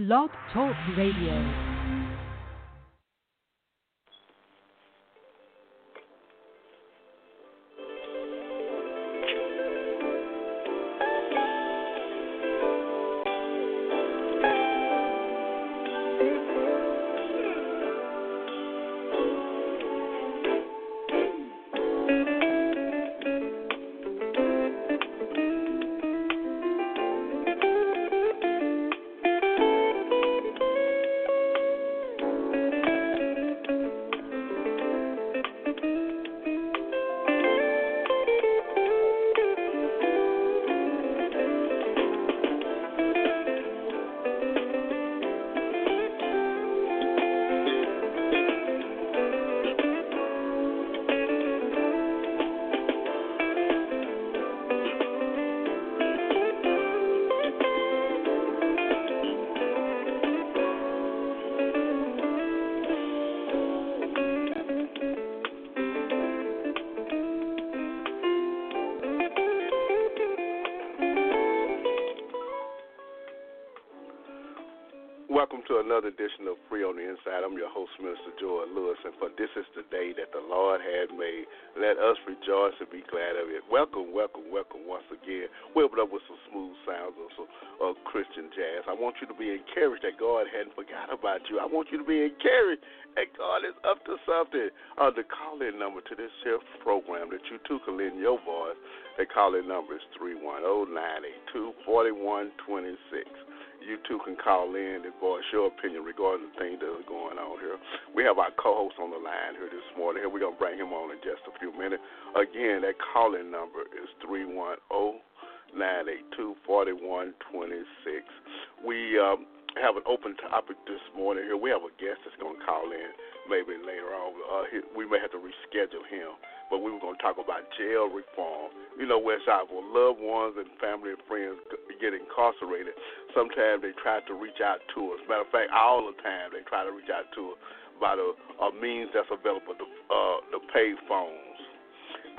Blog Talk Radio. Another edition of Free on the Inside. I'm your host, Minister Joy Lewis, and for this is the day that the Lord has made. Let us rejoice and be glad of it. Welcome, welcome, welcome once again. We'll put up with some smooth sounds of some uh, Christian jazz. I want you to be encouraged that God hadn't forgot about you. I want you to be encouraged that God is up to something. Uh, the call-in number to this here program that you too can lend your voice, the call-in number is 310 982 4126 you too can call in and voice your opinion regarding the things that are going on here. We have our co-host on the line here this morning. Here we're gonna bring him on in just a few minutes. Again, that calling number is three one zero oh nine eight two forty one twenty six. We um, have an open topic this morning here. We have a guest that's gonna call in maybe later on. Uh, we may have to reschedule him but we were going to talk about jail reform. You know, West Side, when loved ones and family and friends get incarcerated, sometimes they try to reach out to us. Matter of fact, all the time they try to reach out to us about a, a means that's available to uh, the pay phone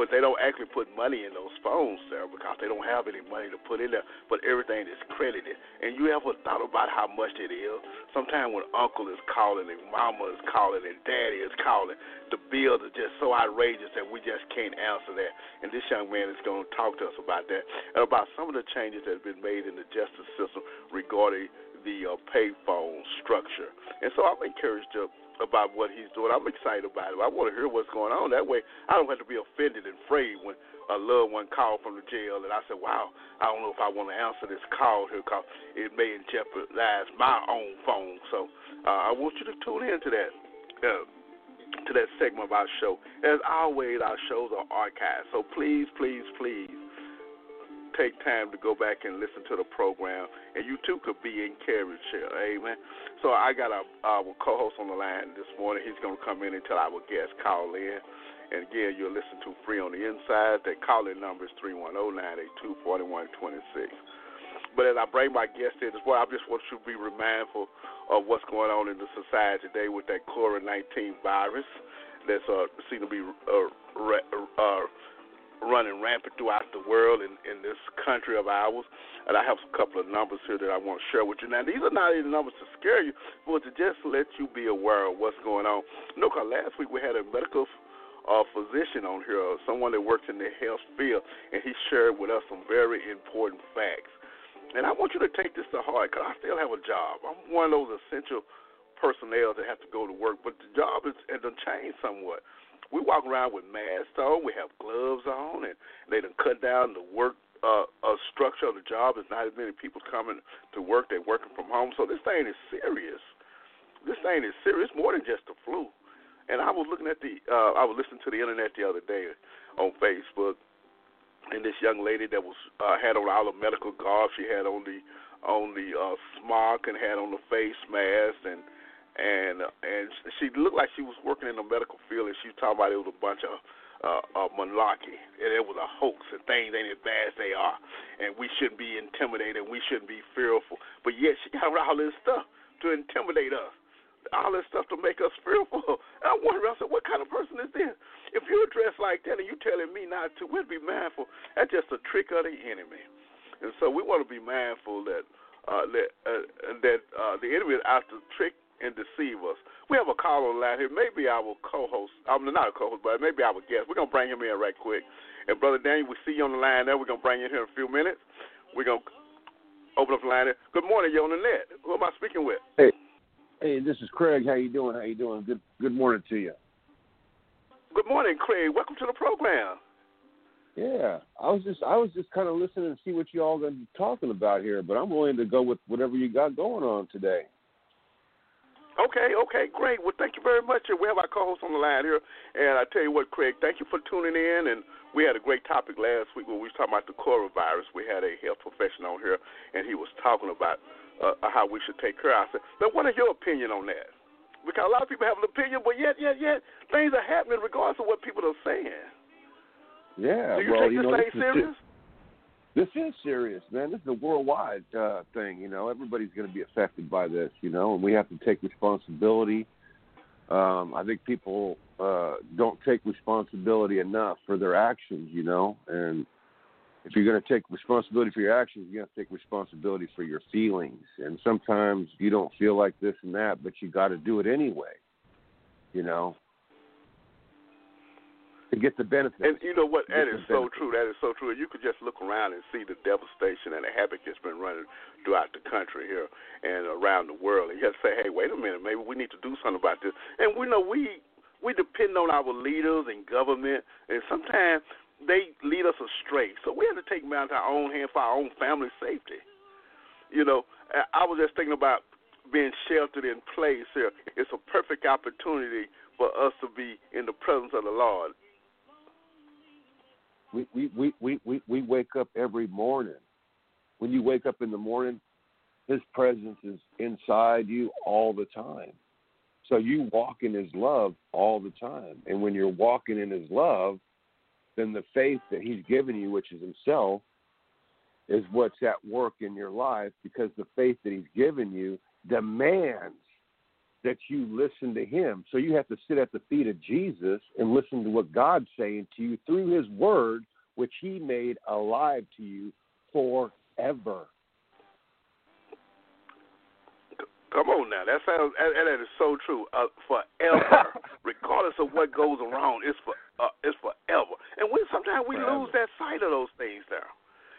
but they don't actually put money in those phones, sir, because they don't have any money to put in there. But everything is credited. And you ever thought about how much it is? Sometimes when uncle is calling and mama is calling and daddy is calling, the bills are just so outrageous that we just can't answer that. And this young man is going to talk to us about that and about some of the changes that have been made in the justice system regarding the uh, payphone structure. And so I'm encouraged to about what he's doing. I'm excited about it. I want to hear what's going on. That way, I don't have to be offended and afraid when a loved one called from the jail and I said, "Wow, I don't know if I want to answer this call here because it may jeopardize my own phone." So uh, I want you to tune in to that. Uh, to that segment of our show. As always, our shows are archived. So please, please, please take time to go back and listen to the program, and you too could be encouraged here. Amen. So I got our, co-host on the line this morning. He's going to come in until our guest call in. And again, you'll listen to Free on the Inside. That call-in number is 310-982-4126. But as I bring my guest in as well, I just want you to be mindful of what's going on in the society today with that COVID-19 virus that's uh, seen to be uh, re- uh, running rampant throughout the world in, in this country of ours. And I have a couple of numbers here that I want to share with you. Now, these are not even numbers to scare you, but to just let you be aware of what's going on. You know, cause last week we had a medical uh, physician on here, someone that works in the health field, and he shared with us some very important facts. And I want you to take this to heart because I still have a job. I'm one of those essential personnel that have to go to work, but the job is, has changed somewhat we walk around with masks on, we have gloves on, and they done cut down the work uh, uh, structure of the job. There's not as many people coming to work; they're working from home. So this thing is serious. This thing is serious, more than just the flu. And I was looking at the, uh, I was listening to the internet the other day on Facebook, and this young lady that was uh, had on all the medical garb. She had on the on the uh, smock and had on the face mask and and uh, and she looked like she was working in the medical field, and she was talking about it was a bunch of uh, uh, malarkey, and it was a hoax, and things ain't as bad as they are, and we shouldn't be intimidated, we shouldn't be fearful, but yet she got all this stuff to intimidate us, all this stuff to make us fearful. And I wonder, I said, what kind of person is this? If you're dressed like that and you're telling me not to, we'll be mindful. That's just a trick of the enemy. And so we want to be mindful that uh, that uh, that uh, the enemy is out to trick and deceive us. We have a caller on the line here. Maybe our co-host, I'm not a co-host, but maybe our guest. We're gonna bring him in right quick. And brother Daniel, we see you on the line there. We're gonna bring you in here in a few minutes. We're gonna open up the line. There. Good morning, you're on the net. Who am I speaking with? Hey, hey, this is Craig. How you doing? How you doing? Good good morning to you. Good morning, Craig. Welcome to the program. Yeah, I was just I was just kind of listening to see what you all are talking about here, but I'm willing to go with whatever you got going on today. Okay, okay, great. Well, thank you very much. We have our co-host on the line here, and I tell you what, Craig, thank you for tuning in. And we had a great topic last week when we were talking about the coronavirus. We had a health professional on here, and he was talking about uh, how we should take care of ourselves. Now, what is your opinion on that? Because a lot of people have an opinion, but yet, yet, yet, things are happening regardless of what people are saying. Yeah. Do you well, take you this know, thing serious? This is serious, man. This is a worldwide uh, thing. You know, everybody's going to be affected by this. You know, and we have to take responsibility. Um, I think people uh, don't take responsibility enough for their actions. You know, and if you're going to take responsibility for your actions, you have to take responsibility for your feelings. And sometimes you don't feel like this and that, but you got to do it anyway. You know, to get the benefits. And you know what? That Get so true. That is so true. You could just look around and see the devastation and the havoc that's been running throughout the country here and around the world. And you have to say, hey, wait a minute, maybe we need to do something about this. And we know we we depend on our leaders and government, and sometimes they lead us astray. So we have to take matters into our own hands for our own family safety. You know, I I was just thinking about being sheltered in place here. It's a perfect opportunity for us to be in the presence of the Lord. We, we, we, we, we, we wake up every morning. When you wake up in the morning, His presence is inside you all the time. So you walk in His love all the time. And when you're walking in His love, then the faith that He's given you, which is Himself, is what's at work in your life because the faith that He's given you demands that you listen to Him. So you have to sit at the feet of Jesus and listen to what God's saying to you through His Word, which He made alive to you forever. Come on now, that sounds that, that is so true. Uh, forever, regardless of what goes around, it's for uh, it's forever. And we sometimes we Forever. lose that sight of those things. There,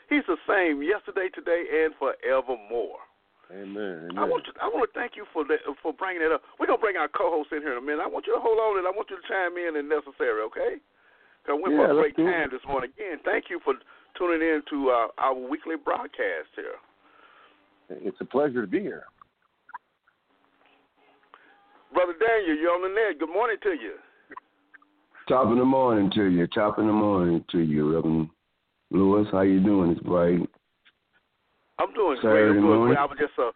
He's the same yesterday, today, and forevermore. Amen. I want to I want to thank you for that, for bringing that up. We're gonna bring our co-host in here in a minute. I want you to hold on and I want you to chime in if necessary. Okay? Cause we Yeah, for a let's great do it. time this morning. Again, thank you for tuning in to uh, our weekly broadcast here. It's a pleasure to be here. Brother Daniel, you're on the net. Good morning to you. Top of the morning to you. Top of the morning to you, Reverend Lewis. How you doing? It's bright. I'm doing Saturday great. I'm doing morning. great. I was just uh,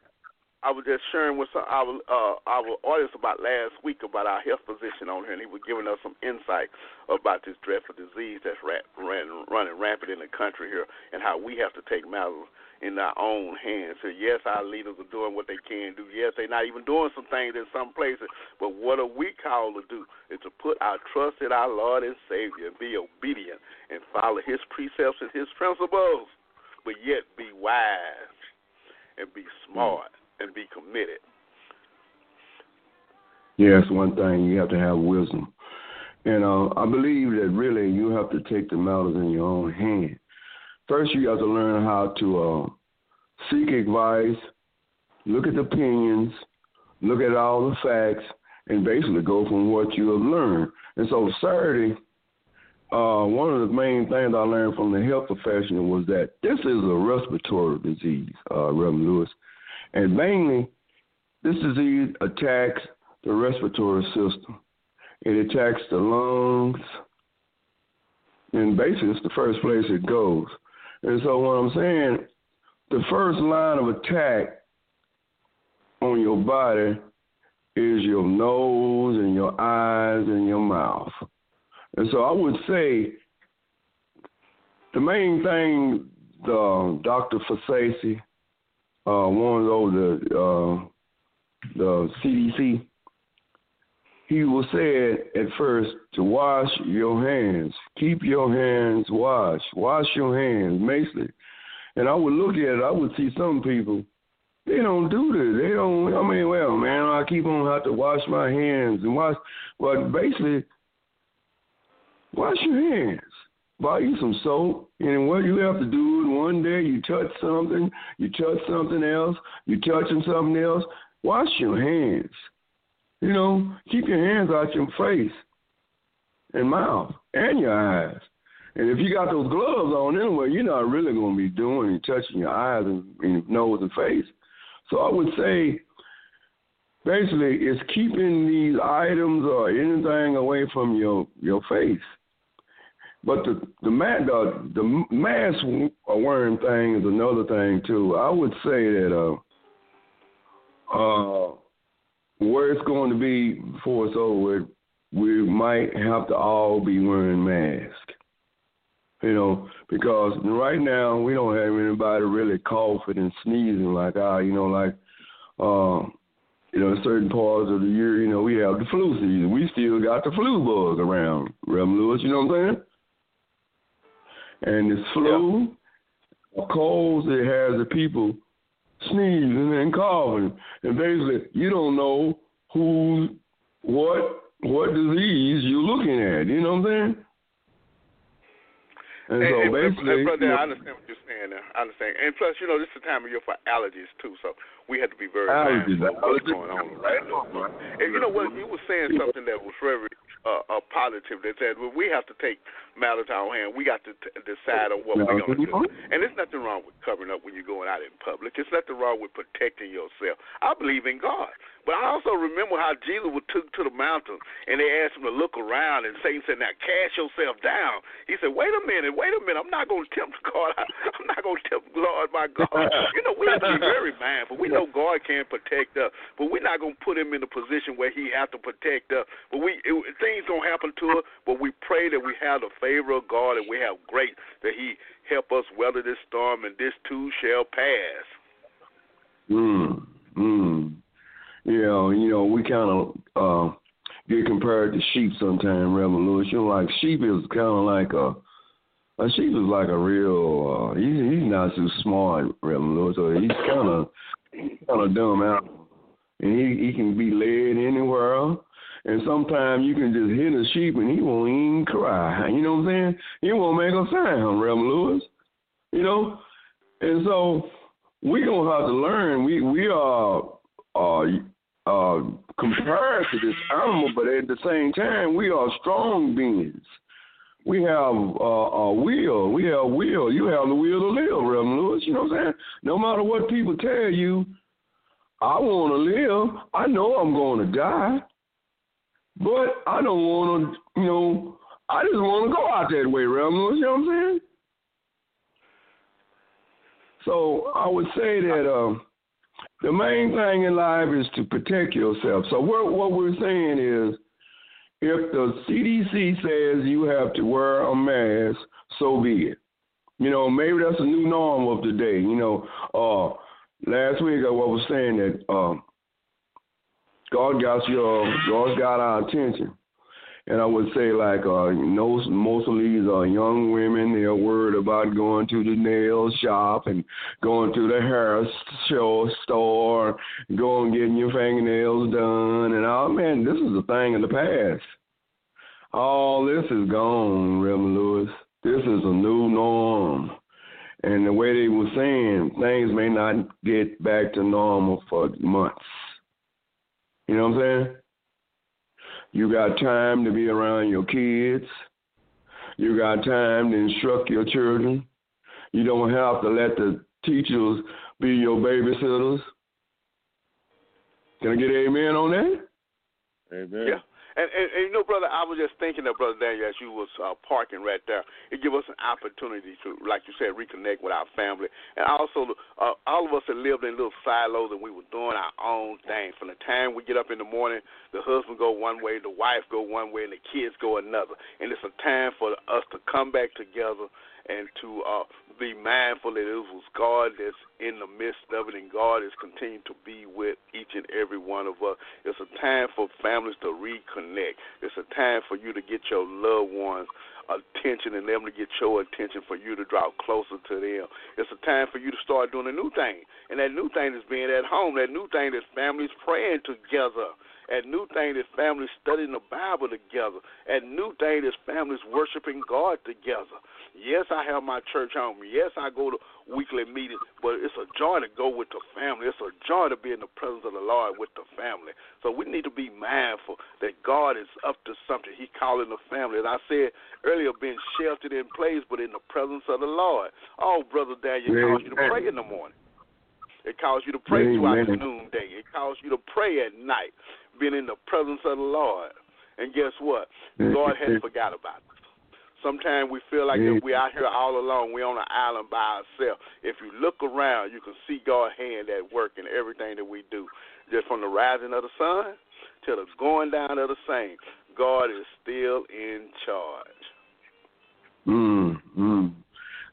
I was just sharing with some, our uh, our audience about last week about our health position on here, and he was giving us some insight about this dreadful disease that's ra- ran, running rampant in the country here, and how we have to take matters in our own hands. So yes, our leaders are doing what they can do. Yes, they're not even doing some things in some places, but what are we called to do is to put our trust in our Lord and Savior and be obedient and follow His precepts and His principles, but yet be wise and be smart and be committed. Yeah, that's one thing. You have to have wisdom. And uh, I believe that really you have to take the matters in your own hand. First, you have to learn how to uh, seek advice, look at opinions, look at all the facts, and basically go from what you have learned. And so Saturday, uh, one of the main things I learned from the health professional was that this is a respiratory disease, uh, Reverend Lewis. And mainly, this disease attacks the respiratory system. It attacks the lungs, and basically, it's the first place it goes. And so, what I'm saying, the first line of attack on your body is your nose and your eyes and your mouth. And so, I would say the main thing the Dr. Fasasi uh, warns over the uh, the CDC he was said at first to wash your hands. Keep your hands washed. Wash your hands, basically. And I would look at it, I would see some people they don't do this. They don't. I mean, well, man, I keep on having to wash my hands and wash, but basically, wash your hands. Buy you some soap, and what you have to do is one day you touch something, you touch something else, you touching something else. Wash your hands. You know, keep your hands out your face and mouth and your eyes. And if you got those gloves on anyway, you're not really going to be doing and touching your eyes and, and nose and face. So I would say basically it's keeping these items or anything away from your your face. But the the the, the mask wearing thing is another thing too. I would say that uh uh where it's going to be before it's over, we might have to all be wearing masks. You know, because right now we don't have anybody really coughing and sneezing like I, you know, like, uh, you know, certain parts of the year, you know, we have the flu season. We still got the flu bug around, Reverend Lewis. You know what I'm saying? And this flu, yeah. colds, it has the people sneezing and coughing, and basically you don't know who, what, what disease you're looking at. You know what I'm saying? And, and so basically, and, brother, I understand what you're saying. There. I understand, and plus, you know, this is the time of year for allergies too, so we had to be very mindful of what's going on right now. And you know what? You were saying something that was very uh, uh, positive. That said, well, we have to take matters our hand. We got to t- decide on what we're going to do. And there's nothing wrong with covering up when you're going out in public. There's nothing wrong with protecting yourself. I believe in God. But I also remember how Jesus was took to the mountain and they asked him to look around and Satan said, Now cast yourself down. He said, Wait a minute, wait a minute, I'm not gonna tempt God. I'm not gonna tempt Lord my God. You know, we have to be very mindful. We know God can protect us, but we're not gonna put him in a position where he has to protect us. But we it, things gonna happen to us, but we pray that we have the favor of God and we have grace that he help us weather this storm and this too shall pass. Mm. Mm. You know, you know, we kind of uh, get compared to sheep sometimes, Reverend like sheep is kind of like a a sheep is like a real. Uh, he's he's not too smart, Reverend Lewis. So he's kind of kind of dumb out, and he he can be led anywhere. And sometimes you can just hit a sheep and he won't even cry. You know what I'm saying? He won't make a sound, Reverend Lewis. You know, and so we gonna have to learn. We we are uh, uh, compared to this animal, but at the same time, we are strong beings. We have uh, a will. We have will. You have the will to live, Reverend Lewis. You know what I'm saying? No matter what people tell you, I want to live. I know I'm going to die, but I don't want to, you know, I just want to go out that way, Reverend Lewis. You know what I'm saying? So I would say that. Uh, the main thing in life is to protect yourself. So what what we're saying is, if the CDC says you have to wear a mask, so be it. You know, maybe that's a new norm of the day. You know, uh, last week I was saying that uh, God got your God got our attention. And I would say, like, uh, most, most of these are young women. They're worried about going to the nail shop and going to the hair show store, going getting your fingernails done. And oh man, this is a thing in the past. All this is gone, Reverend Lewis. This is a new norm. And the way they were saying, things may not get back to normal for months. You know what I'm saying? You got time to be around your kids. You got time to instruct your children. You don't have to let the teachers be your babysitters. Can I get amen on that? Amen. Yeah. And, and, and you know, brother, I was just thinking of brother Daniel as you was uh, parking right there. It give us an opportunity to, like you said, reconnect with our family, and also uh, all of us have lived in little silos and we were doing our own thing. From the time we get up in the morning, the husband go one way, the wife go one way, and the kids go another. And it's a time for us to come back together and to uh, be mindful that it was God that's in the midst of it, and God is continuing to be with each and every one of us. It's a time for families to reconnect. It's a time for you to get your loved ones attention and them to get your attention for you to draw closer to them. It's a time for you to start doing a new thing. And that new thing is being at home. That new thing is families praying together. That new thing is families studying the Bible together. That new thing is families worshiping God together. Yes, I have my church home. Yes, I go to weekly meetings, but it's a joy to go with the family. It's a joy to be in the presence of the Lord with the family. So we need to be mindful that God is up to something. He's calling the family. As I said earlier, being sheltered in place, but in the presence of the Lord. Oh, Brother Daniel, it calls you to pray in the morning. It calls you to pray Amen. throughout the noonday. It calls you to pray at night, being in the presence of the Lord. And guess what? The Lord has forgot about us. Sometimes we feel like that we're out here all alone. We're on an island by ourselves. If you look around, you can see God's hand at work in everything that we do. Just from the rising of the sun to the going down of the same, God is still in charge. Mm, mm.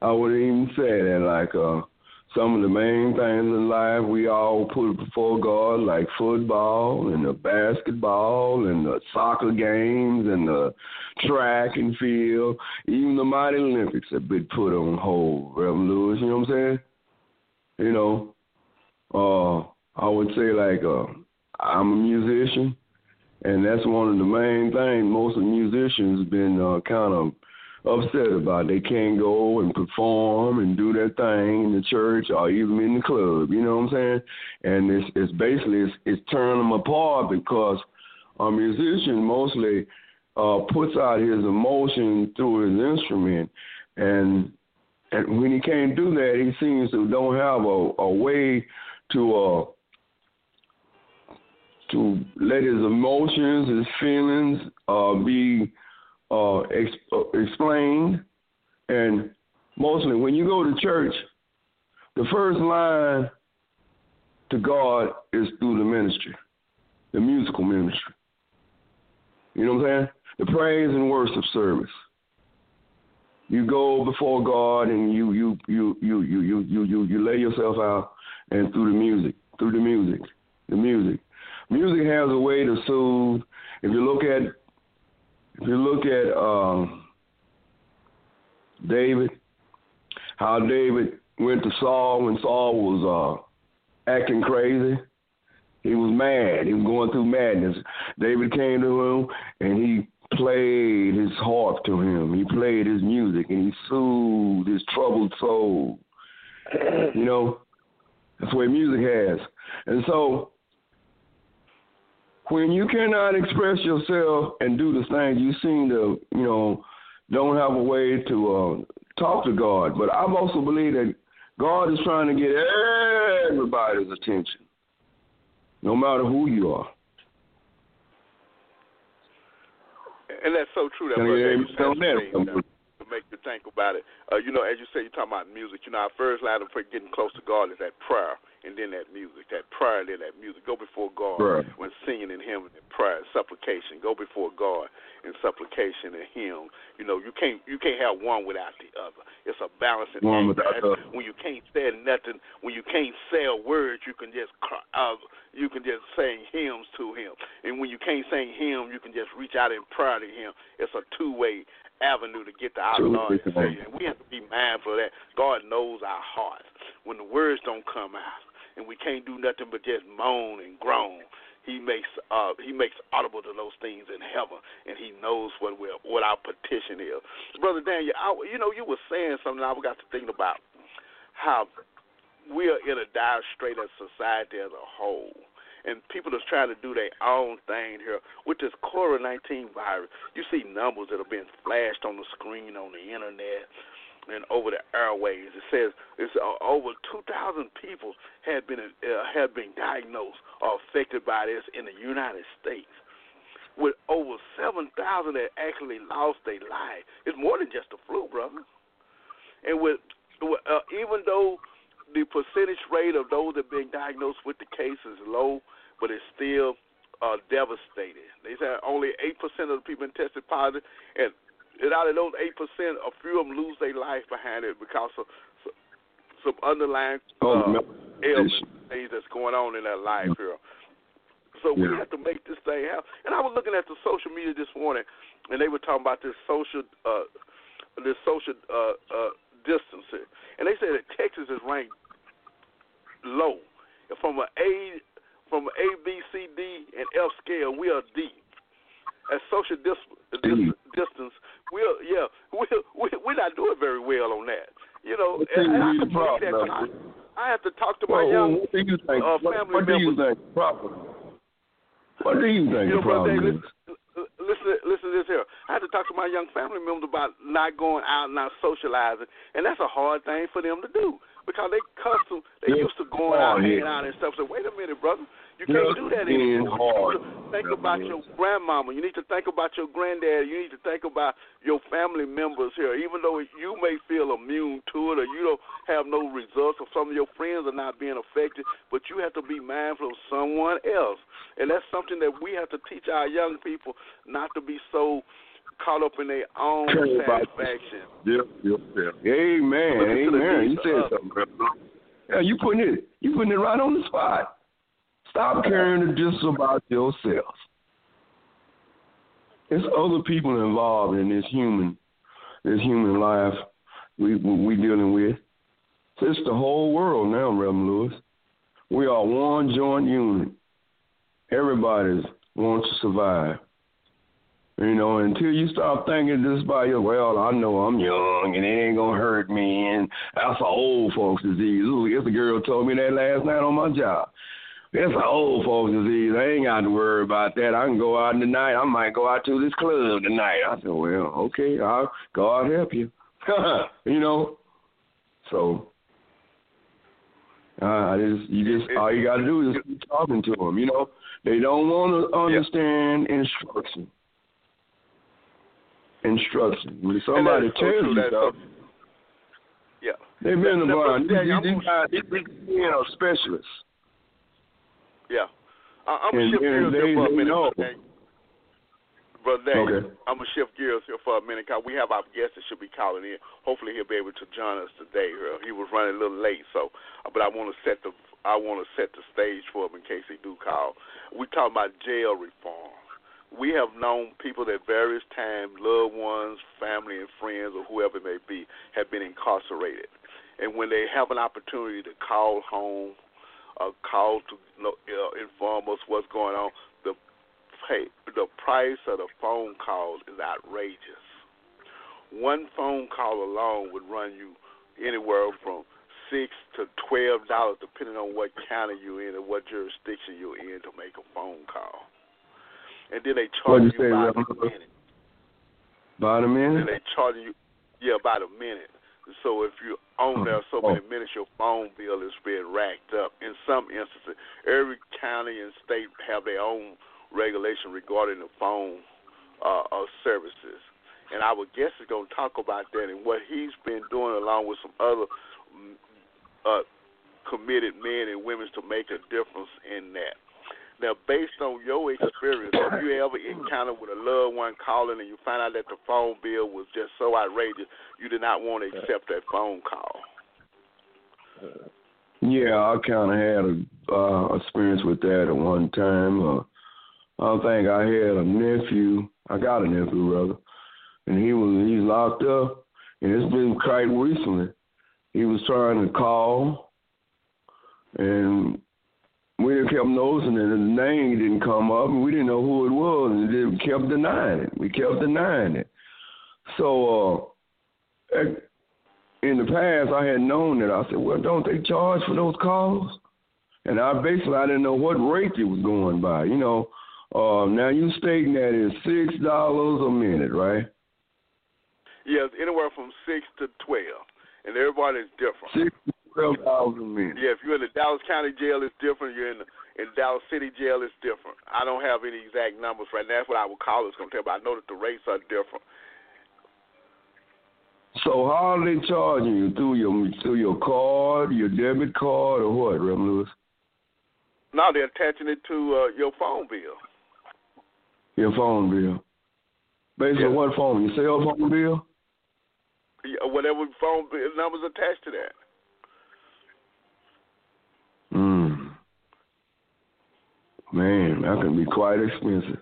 I wouldn't even say that like uh some of the main things in life we all put before God, like football and the basketball and the soccer games and the track and field, even the mighty Olympics have been put on hold, Reverend Lewis, you know what I'm saying? You know, uh I would say like uh I'm a musician and that's one of the main things most of the musicians been uh, kind of upset about. They can't go and perform and do their thing in the church or even in the club. You know what I'm saying? And it's it's basically it's, it's tearing them apart because a musician mostly uh, puts out his emotion through his instrument, and and when he can't do that, he seems to don't have a, a way to uh, to let his emotions, his feelings uh, be uh, ex- uh, explained. And mostly, when you go to church, the first line to God is through the ministry, the musical ministry. You know what I'm saying? The praise and worship service. You go before God and you you you you you you you you, you lay yourself out and through the music, through the music, the music. Music has a way to soothe. If you look at if you look at um, David, how David went to Saul when Saul was uh, acting crazy. He was mad. He was going through madness. David came to him and he played his harp to him. He played his music and he soothed his troubled soul. You know, that's what music has. And so when you cannot express yourself and do the things you seem to, you know, don't have a way to uh, talk to God. But I also believe that God is trying to get everybody's attention, no matter who you are. And that's so true. That brother you David tell said that? to make you think about it. Uh, you know, as you say, you're talking about music. You know, our first line of getting close to God is that prayer, and then that music. That prayer, then that music. Go before God Prayer. when singing in Him and prayer, supplication. Go before God in supplication and Him. You know, you can't you can't have one without the other. It's a balancing One act. without the. When you can't say nothing, when you can't sell words, you can just cry- uh, you can just sing hymns to Him. And when you can't sing hymns, you can just reach out in prayer to Him. It's a two way avenue to get to our Lord and. Savior. And we have to be mindful of that. God knows our hearts. When the words don't come out and we can't do nothing but just moan and groan, he makes uh he makes audible to those things in heaven and he knows what we're what our petition is. Brother Daniel, I, you know, you were saying something I got to thinking about how we are in a dire strait as society as a whole. And people are trying to do their own thing here with this COVID 19 virus. You see numbers that are being flashed on the screen on the internet and over the airways. It says it's uh, over 2,000 people have been uh, had been diagnosed or affected by this in the United States, with over 7,000 that actually lost their life. It's more than just the flu, brother. And with, uh, even though the percentage rate of those that being diagnosed with the case is low, but it's still uh. They said only 8% of the people tested positive, and and out of those 8%, a few of them lose their life behind it because of some, some underlying Oh, uh, ailments, things that's going on in their life here. So we Yeah. have to make this thing happen. And I was looking at the social media this morning, and they were talking about this social, uh, this social uh, uh, distancing, and they said that Texas is ranked low from a A, from an A, B, C, D, and F scale. We are D. At social dis, dis, distance, we're yeah, we're we're we're not doing very well on that. You know, and, and I can believe that problem, 'cause though? I, I have to talk to my Well, young what do you think? uh, what, family what do you think the problem? What do you think You know, the brother, problem Dave, is? listen, listen, listen to this here. I had to talk to my young family members about not going out and not socializing, and that's a hard thing for them to do because they custom, they Yeah. used to going out, Hard, hanging yeah. out and stuff. So wait a minute, brother, you Yeah, can't do that anymore. hard. You need to think about your grandmama. You need to think about your granddad. You need to think about your family members here. Even though you may feel immune to it or you don't have no results or some of your friends are not being affected, but you have to be mindful of someone else. And that's something that we have to teach our young people not to be so caught up in their own satisfaction. Yep, yep, yep. Amen, Listen to the amen. You said something, brother. Yeah, you putting it, you putting it right on the spot. Stop caring just about yourself. There's other people involved in this human, this human life we we dealing with. It's the whole world now, Reverend Lewis. We are one joint unit. Everybody wants to survive. You know, until you start thinking this by your, well, I know I'm young and it ain't gonna hurt me, and that's an old folks disease. Ooh, yes, a girl told me that last night on my job. It's an old folks disease. I ain't got to worry about that. I can go out tonight. I might go out to this club tonight. I said, well, okay, I'll, God help you. you know, so uh, I just you just all you got to do is keep talking to them. You know, they don't want to understand instruction. Instruction. When somebody And that's so tells you something, Yeah. they've been blind. brother Daniel, These, guys, these, you know, specialists. Yeah. I, I'm gonna shift gears here for a minute, know. Brother. Okay. I'm gonna shift gears here for a minute because we have our guest that should be calling in. Hopefully, he'll be able to join us today. Uh, he was running a little late, so uh, but I want to set the I want to set the stage for him in case he do call. We talking about jail reform. We have known people that various times, loved ones, family and friends, or whoever it may be, have been incarcerated, and when they have an opportunity to call home, or call to you know, inform us what's going on, the pay, the price of the phone call is outrageous. One phone call alone would run you anywhere from six to twelve dollars, depending on what county you're in and what jurisdiction you're in to make a phone call. And then they charge you you by the minute. About a Then minute. they charge you, yeah, about a minute. So if you're on there so many Oh. minutes, your phone bill is being racked up. In some instances, every county and state have their own regulation regarding the phone uh, uh, services. And our guest is going to talk about that and what he's been doing along with some other mm, uh, committed men and women to make a difference in that. Now, based on your experience, have you ever encountered with a loved one calling and you find out that the phone bill was just so outrageous you did not want to accept that phone call? Yeah, I kind of had a uh, experience with that at one time. Uh, I think I had a nephew. I got a nephew, rather, and he was he's locked up, and it's been quite recently. He was trying to call, and we kept noticing and the name didn't come up, and we didn't know who it was, and they kept denying it. We kept denying it. So, uh, in the past, I had known that. I said, well, don't they charge for those calls? And I basically I didn't know what rate it was going by. You know, uh, now you stating that it's six dollars a minute, right? Yes, anywhere from six to twelve, and everybody's different. Six to twelve dollars a minute. Yeah, if you're in the Dallas County Jail, it's different. You're in the, in Dallas City Jail, it's different. I don't have any exact numbers right now. That's what our callers gonna tell, but I know that the rates are different. So how are they charging you through your through your card, your debit card, or what, Reverend Lewis? Now they're attaching it to uh, your phone bill. Your phone bill. Basically, Yeah. what phone? Your cell phone bill? Yeah, Whatever phone bill numbers attached to that. Mm. Man, that can be quite expensive.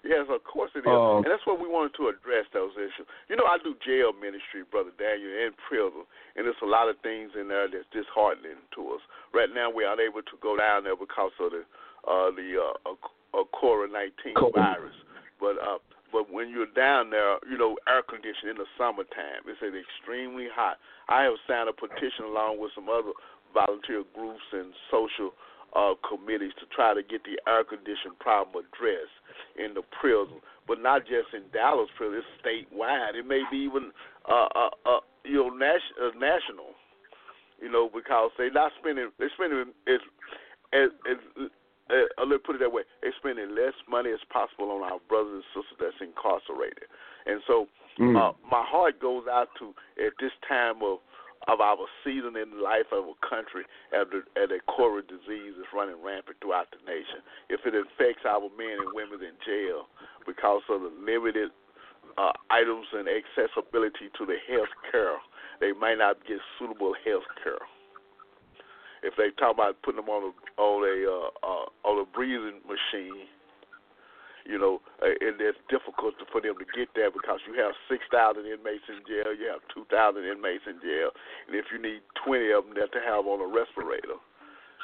Yes, of course it is. Um, and that's what we wanted to address those issues. You know, I do jail ministry, Brother Daniel, and prison, and there's a lot of things in there that's disheartening to us. Right now, we're unable to go down there because of the uh, the uh, uh, COVID nineteen virus. But uh, but when you're down there, you know, air conditioning in the summertime, it's extremely hot. I have signed a petition along with some other volunteer groups and social uh, committees to try to get the air conditioning problem addressed in the prison, but not just in Dallas prison. It's statewide. It may be even uh, uh, uh, you know nas- uh, national. You know because they're not spending. They're spending as as, as uh, let's put it that way. They're spending less money as possible on our brothers and sisters that's incarcerated. And so mm. uh, my heart goes out to at this time of of our season in life of a country as, the, as a COVID disease is running rampant throughout the nation. If it affects our men and women in jail because of the limited uh, items and accessibility to the health care, they might not get suitable health care. If they talk about putting them on a on a uh, uh, on a breathing machine, you know, uh, and it's difficult for them to get there because you have 6,000 inmates in jail, you have 2,000 inmates in jail, and if you need 20 of them that to have on a respirator,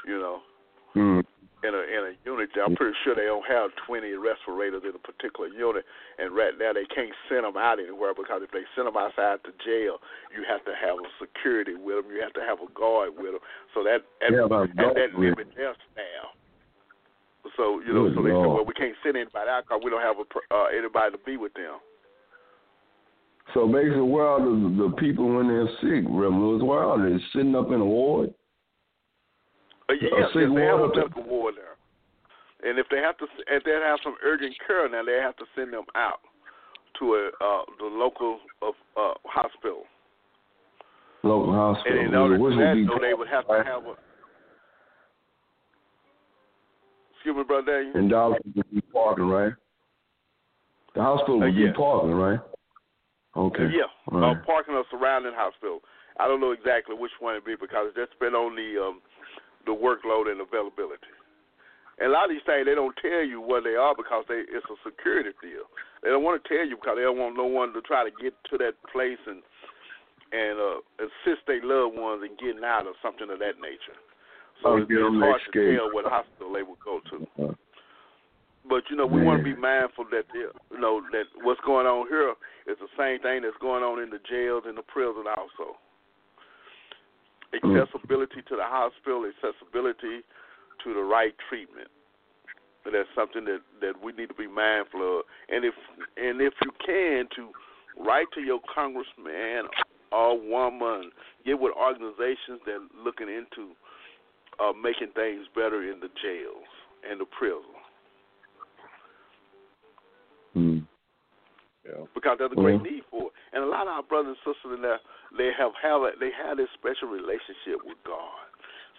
you know, mm. in a in a unit, I'm pretty sure they don't have 20 respirators in a particular unit, and right now they can't send them out anywhere because if they send them outside to jail, you have to have a security with them, you have to have a guard with them, so that and, yeah, and that limits their staff. So you know, Good so they Lord. said, well, we can't send anybody out because we don't have a, uh, anybody to be with them. So basically, where are the, the people when they're sick, Reverend Where are they sitting up in a ward? Uh, yes, yes, they have a medical ward there. And if they have to, if they have some urgent care now, they have to send them out to a uh, the local uh, uh, hospital. Local hospital. And in order to that, though, they would have to have a Excuse me, brother Daniel. And Dallas would be Parkland, right? The hospital would uh, yeah. be Parkland, right? Okay. Yeah, right. uh, Parkland or surrounding hospital. I don't know exactly which one it be because that's been on the um, the workload and availability. And a lot of these things they don't tell you where they are because they it's a security deal. They don't want to tell you because they don't want no one to try to get to that place and and uh, assist their loved ones in getting out or something of that nature. So it's, it's hard to tell what hospital they would go to. Uh-huh. But you know, we want to be mindful that you know that what's going on here is the same thing that's going on in the jails and the prison also. Accessibility to the hospital, accessibility to the right treatment. So that's something that that we need to be mindful of. And if and if you can, to write to your congressman or woman, get with organizations that are looking into uh, making things better in the jails and the prison. Mm. Yeah. Because there's a great mm. need for it, and a lot of our brothers and sisters in there, they have have a, they have this special relationship with God.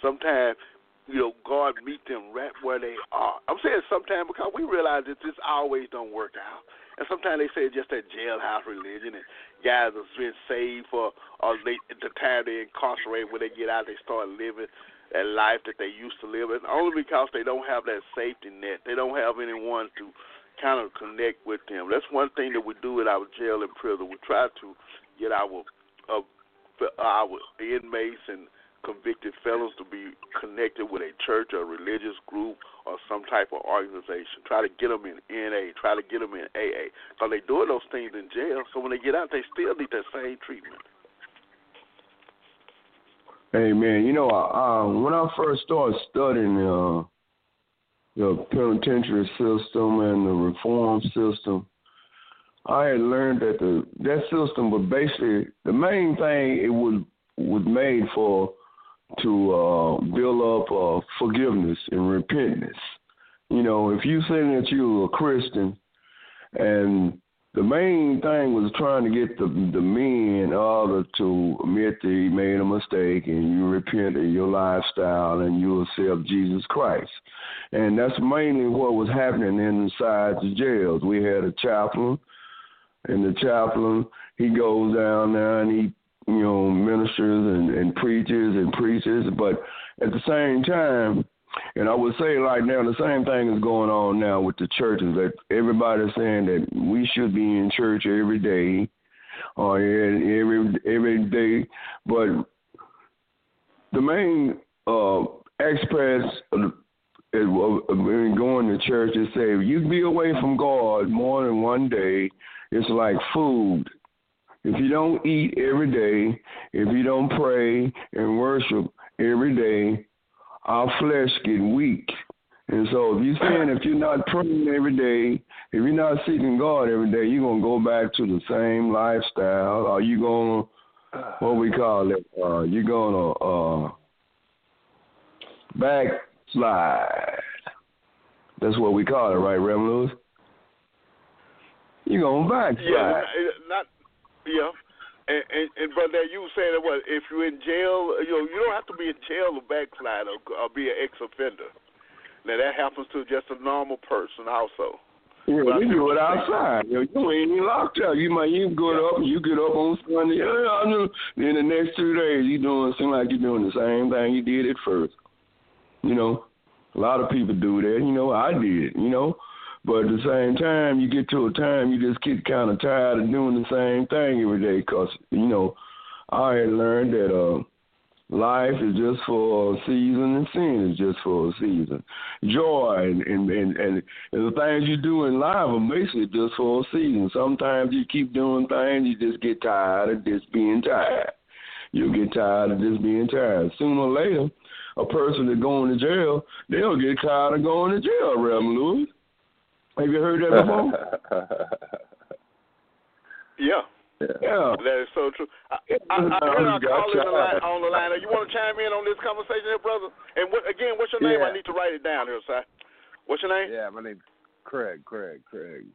Sometimes, you know, God meet them right where they are. I'm saying sometimes because we realize that this always don't work out. And sometimes they say it's just that jailhouse religion, and guys have been saved for or they, the time they incarcerate when they get out, they start living that life that they used to live. It's only because they don't have that safety net. They don't have anyone to kind of connect with them. That's one thing that we do at our jail and prison. We try to get our uh, our inmates and convicted felons to be connected with a church or a religious group or some type of organization. Try to get them in NA. Try to get them in AA. Because they're doing those things in jail, so when they get out, they still need that same treatment. Hey man, you know, uh, when I first started studying uh, the penitentiary system and the reform system, I had learned that the that system was basically the main thing it was was made for to uh, build up uh, forgiveness and repentance. You know, if you say that you're a Christian and the main thing was trying to get the the men other to admit that he made a mistake and you repent of your lifestyle and you accept Jesus Christ. And that's mainly what was happening inside the jails. We had a chaplain and the chaplain he goes down there and he you know ministers and, and preaches and preaches but at the same time And I would say right now the same thing is going on now with the churches that everybody's saying that we should be in church every day or every every day, but the main uh, express when going to church is say if you be away from God more than one day, it's like food. If you don't eat every day, if you don't pray and worship every day, our flesh get weak. And so if you're saying if you're not praying every day, if you're not seeking God every day, you're gonna go back to the same lifestyle. Are you gonna what we call it? Uh, you're gonna uh, backslide. That's what we call it, right, Reverend Lewis? You're gonna backslide. Yeah, not yeah. And, and, and brother, you saying that what if you're in jail, you know, you don't have to be in jail to backslide or, or be an ex-offender. Now that happens to just a normal person also. Yeah, but we do it outside. You, know, you ain't even locked up. You might you go yeah. up and you get up on Sunday. Yeah, I know. Then the next two days you doing seem like you're doing the same thing you did at first. You know, a lot of people do that. You know, I did. You know, but at the same time, you get to a time you just get kind of tired of doing the same thing every day. Cause you know, I had learned that uh, life is just for a season, and sin is just for a season. Joy and and and, and, the things you do in life are basically just for a season. Sometimes you keep doing things, you just get tired of just being tired. You'll get tired of just being tired. Sooner or later, a person that's going to jail, they'll get tired of going to jail, Reverend Lewis. Have you heard that before? yeah. Yeah. That is so true. I, I, I heard our caller on the line. On the line. You want to chime in on this conversation here, brother? And what, again, what's your name? Yeah. I need to write it down here, sir. What's your name? Yeah, my name's Craig. Craig. Craig.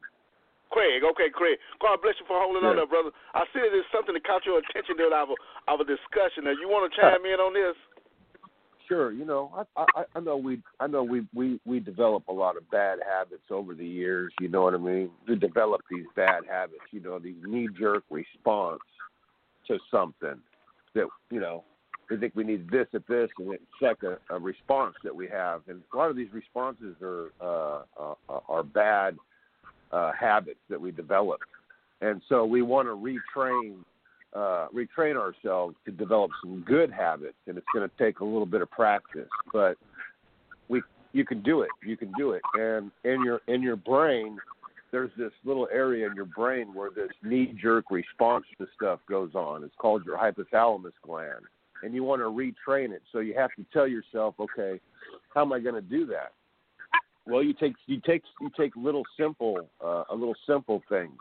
Craig, okay, Craig. God bless you for holding yeah. on there, brother. I see that there's something that caught your attention there of of a discussion. Now, you want to chime in on this? Sure. You know, I, I I know we I know we we we develop a lot of bad habits over the years. You know what I mean? We develop these bad habits. You know, these knee jerk response to something that you know we think we need this at this, and it's like a, a response that we have. And a lot of these responses are uh, uh, are bad uh, habits that we develop, and so we want to retrain uh, retrain ourselves to develop some good habits, and it's going to take a little bit of practice. But we, you can do it. You can do it. And in your in your brain, there's this little area in your brain where this knee-jerk response to stuff goes on. It's called your hypothalamus gland, and you want to retrain it. So you have to tell yourself, okay, how am I going to do that? Well, you take you take you take little simple uh, a little simple thing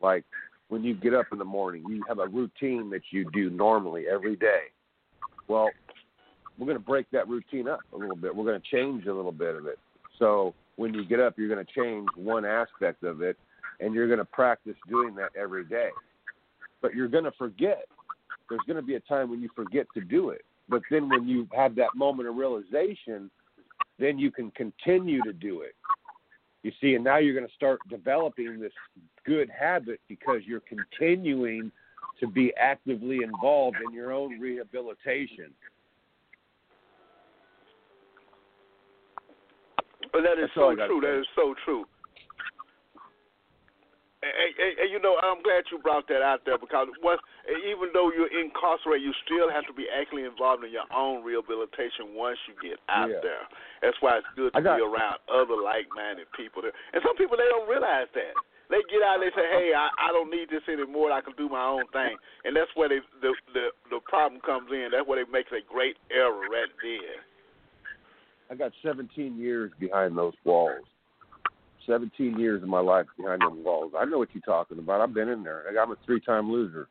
like when you get up in the morning. You have a routine that you do normally every day. Well, we're going to break that routine up a little bit. We're going to change a little bit of it. So when you get up, you're going to change one aspect of it, and you're going to practice doing that every day. But you're going to forget. There's going to be a time when you forget to do it. But then when you have that moment of realization, then you can continue to do it. You see, and now you're going to start developing this good habit because you're continuing to be actively involved in your own rehabilitation. But that is That's so true. That is so true. And, and, and you know, I'm glad you brought that out there because once, even though you're incarcerated, you still have to be actively involved in your own rehabilitation once you get out Yeah. there. That's why it's good to got- be around other like-minded people. There. And some people they don't realize that. They get out, they say, "Hey, I, I don't need this anymore. I can do my own thing." And that's where they, the the the problem comes in. That's where they make a great error right there. I got 17 years behind those walls. 17 years of my life behind those walls. I know what you're talking about. I've been in there. I'm a three-time loser.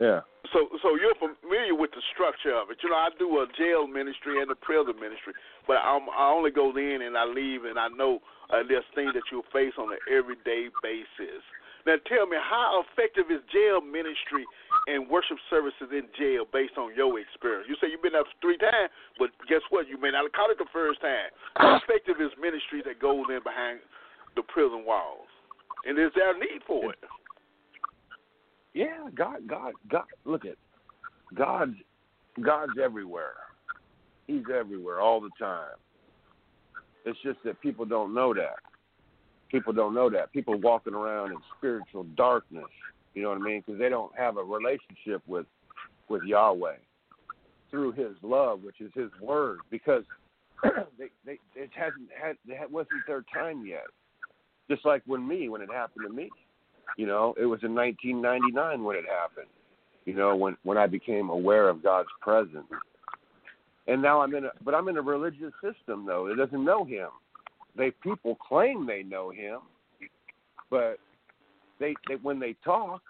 Yeah. So, so you're familiar with the structure of it. You know, I do a jail ministry and a prison ministry, but I'm, I only go in and I leave, and I know uh, there's things that you face on an everyday basis. Now, tell me, how effective is jail ministry and worship services in jail based on your experience? You say you've been up three times, but guess what? You may not have caught it the first time. How effective is ministry that goes in behind the prison walls? And is there a need for it? Yeah, God, God, God. Look at God's God's everywhere. He's everywhere all the time. It's just that people don't know that. People don't know that. People walking around in spiritual darkness. You know what I mean? Because they don't have a relationship with with Yahweh through His love, which is His word. Because they, they it hasn't had it wasn't their time yet. Just like when me, when it happened to me, you know, it was in 1999 when it happened. You know, when when I became aware of God's presence. And now I'm in a, but I'm in a religious system though. It doesn't know Him. They people claim they know Him, but they, they when they talk,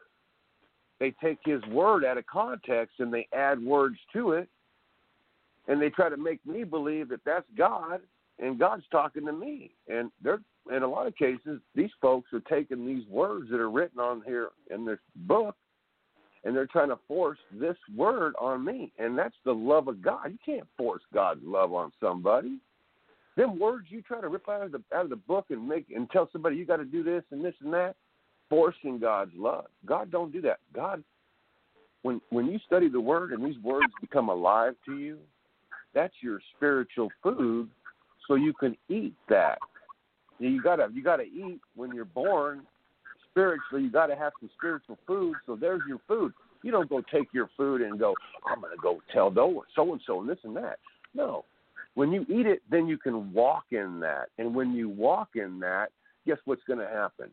they take His word out of context and they add words to it, and they try to make me believe that that's God and God's talking to me. And they're in a lot of cases, these folks are taking these words that are written on here in this book and they're trying to force this word on me. And that's the love of God. You can't force God's love on somebody. Them words you try to rip out of the out of the book and make and tell somebody you got to do this and this and that, forcing God's love. God don't do that. God, when when you study the word and these words become alive to you, that's your spiritual food, so you can eat that. You gotta you gotta eat when you're born spiritually, you got to have some spiritual food. So there's your food. You don't go take your food and go, I'm to go tell so and so and this and that. No. When you eat it, then you can walk in that. And when you walk in that, guess what's to happen?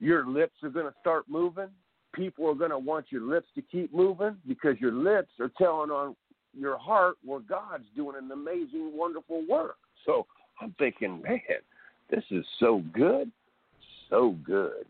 Your lips are going to start moving. People are going to want your lips to keep moving because your lips are telling on your heart where God's doing an amazing, wonderful work. So I'm thinking, man, this is so good, so good.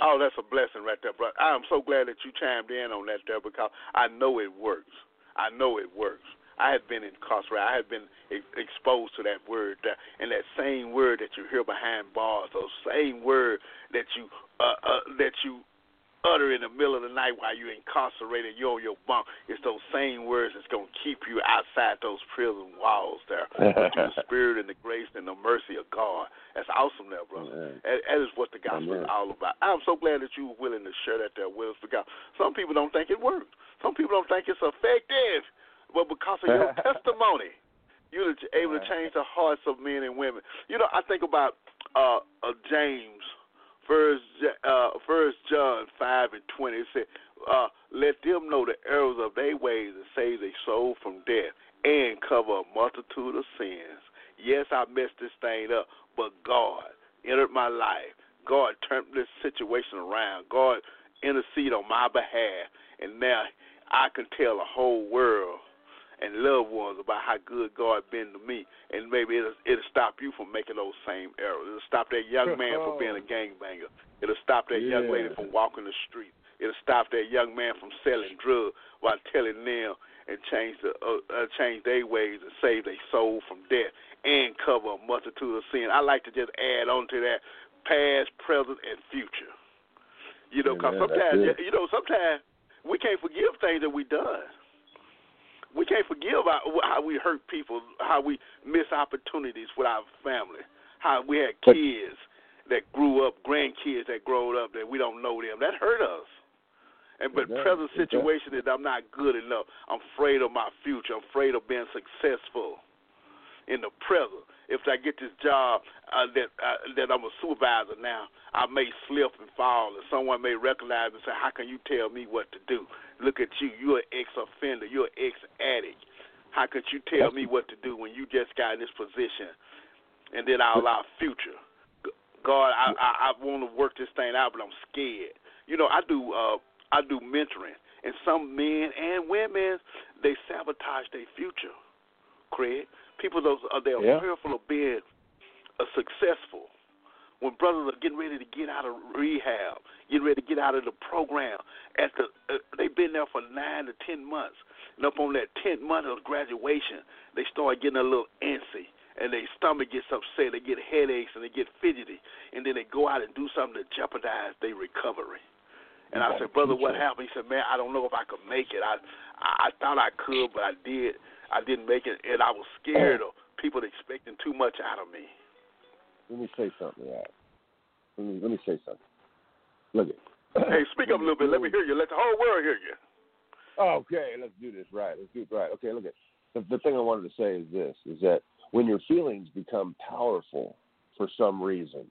Oh, that's a blessing right there, brother. I am so glad that you chimed in on that there because I know it works. I know it works. I had been incarcerated. I had been exposed to that word, uh, and that same word that you hear behind bars, those same word that you uh, uh, that you utter in the middle of the night while you're incarcerated, you're on your bunk. It's those same words that's going to keep you outside those prison walls there. the spirit and the grace and the mercy of God. That's awesome there, brother. That, that is what the gospel Amen. is all about. I'm so glad that you were willing to share that there with us because some people don't think it works. Some people don't think it's effective. But because of your testimony, you're able to change the hearts of men and women. You know, I think about uh, uh James – First, uh, First John five and twenty it said, uh, "Let them know the errors of their ways and save their soul from death, and cover a multitude of sins." Yes, I messed this thing up, but God entered my life. God turned this situation around. God intercede on my behalf, and now I can tell the whole world and loved ones about how good God been to me, and maybe it'll, it'll stop you from making those same errors. It'll stop that young man from being a gangbanger. It'll stop that yeah. young lady from walking the street. It'll stop that young man from selling drugs while telling them and change the uh, uh, change their ways and save their soul from death and cover a multitude of sin. I like to just add on to that past, present, and future. You know, because sometimes you know sometimes we can't forgive things that we done we can't forgive our, how we hurt people, how we miss opportunities with our family, how we had kids that grew up, grandkids that grew up that we don't know them. That hurt us. And but present situation is I'm not good enough. I'm afraid of my future. I'm afraid of being successful in the present. If I get this job uh, that uh, that I'm a supervisor now, I may slip and fall, and someone may recognize and say, "How can you tell me what to do?" Look at you. You're an ex offender. You're an ex addict. How could you tell me what to do when you just got in this position? And then I'll allow future. God, I, I, I want to work this thing out, but I'm scared. You know, I do uh, I do mentoring, and some men and women they sabotage their future. Craig, people those are they're yeah. fearful of being a successful when brothers are getting ready to get out of rehab, getting ready to get out of the program, at the uh, they've been there for nine to ten months, and up on that tenth month of graduation, they start getting a little antsy, and their stomach gets upset, they get headaches, and they get fidgety, and then they go out and do something to jeopardize their recovery. And I said, brother, what happened? He said, man, I don't know if I could make it. I I thought I could, but I did. I didn't make it, and I was scared of people expecting too much out of me let me say something, right? Let me let me say something. Look at. Hey, speak up a little bit. Let me hear you. Let the whole world hear you. Okay, let's do this right. Let's do it right. Okay, look at the, the thing I wanted to say is this: is that when your feelings become powerful for some reason,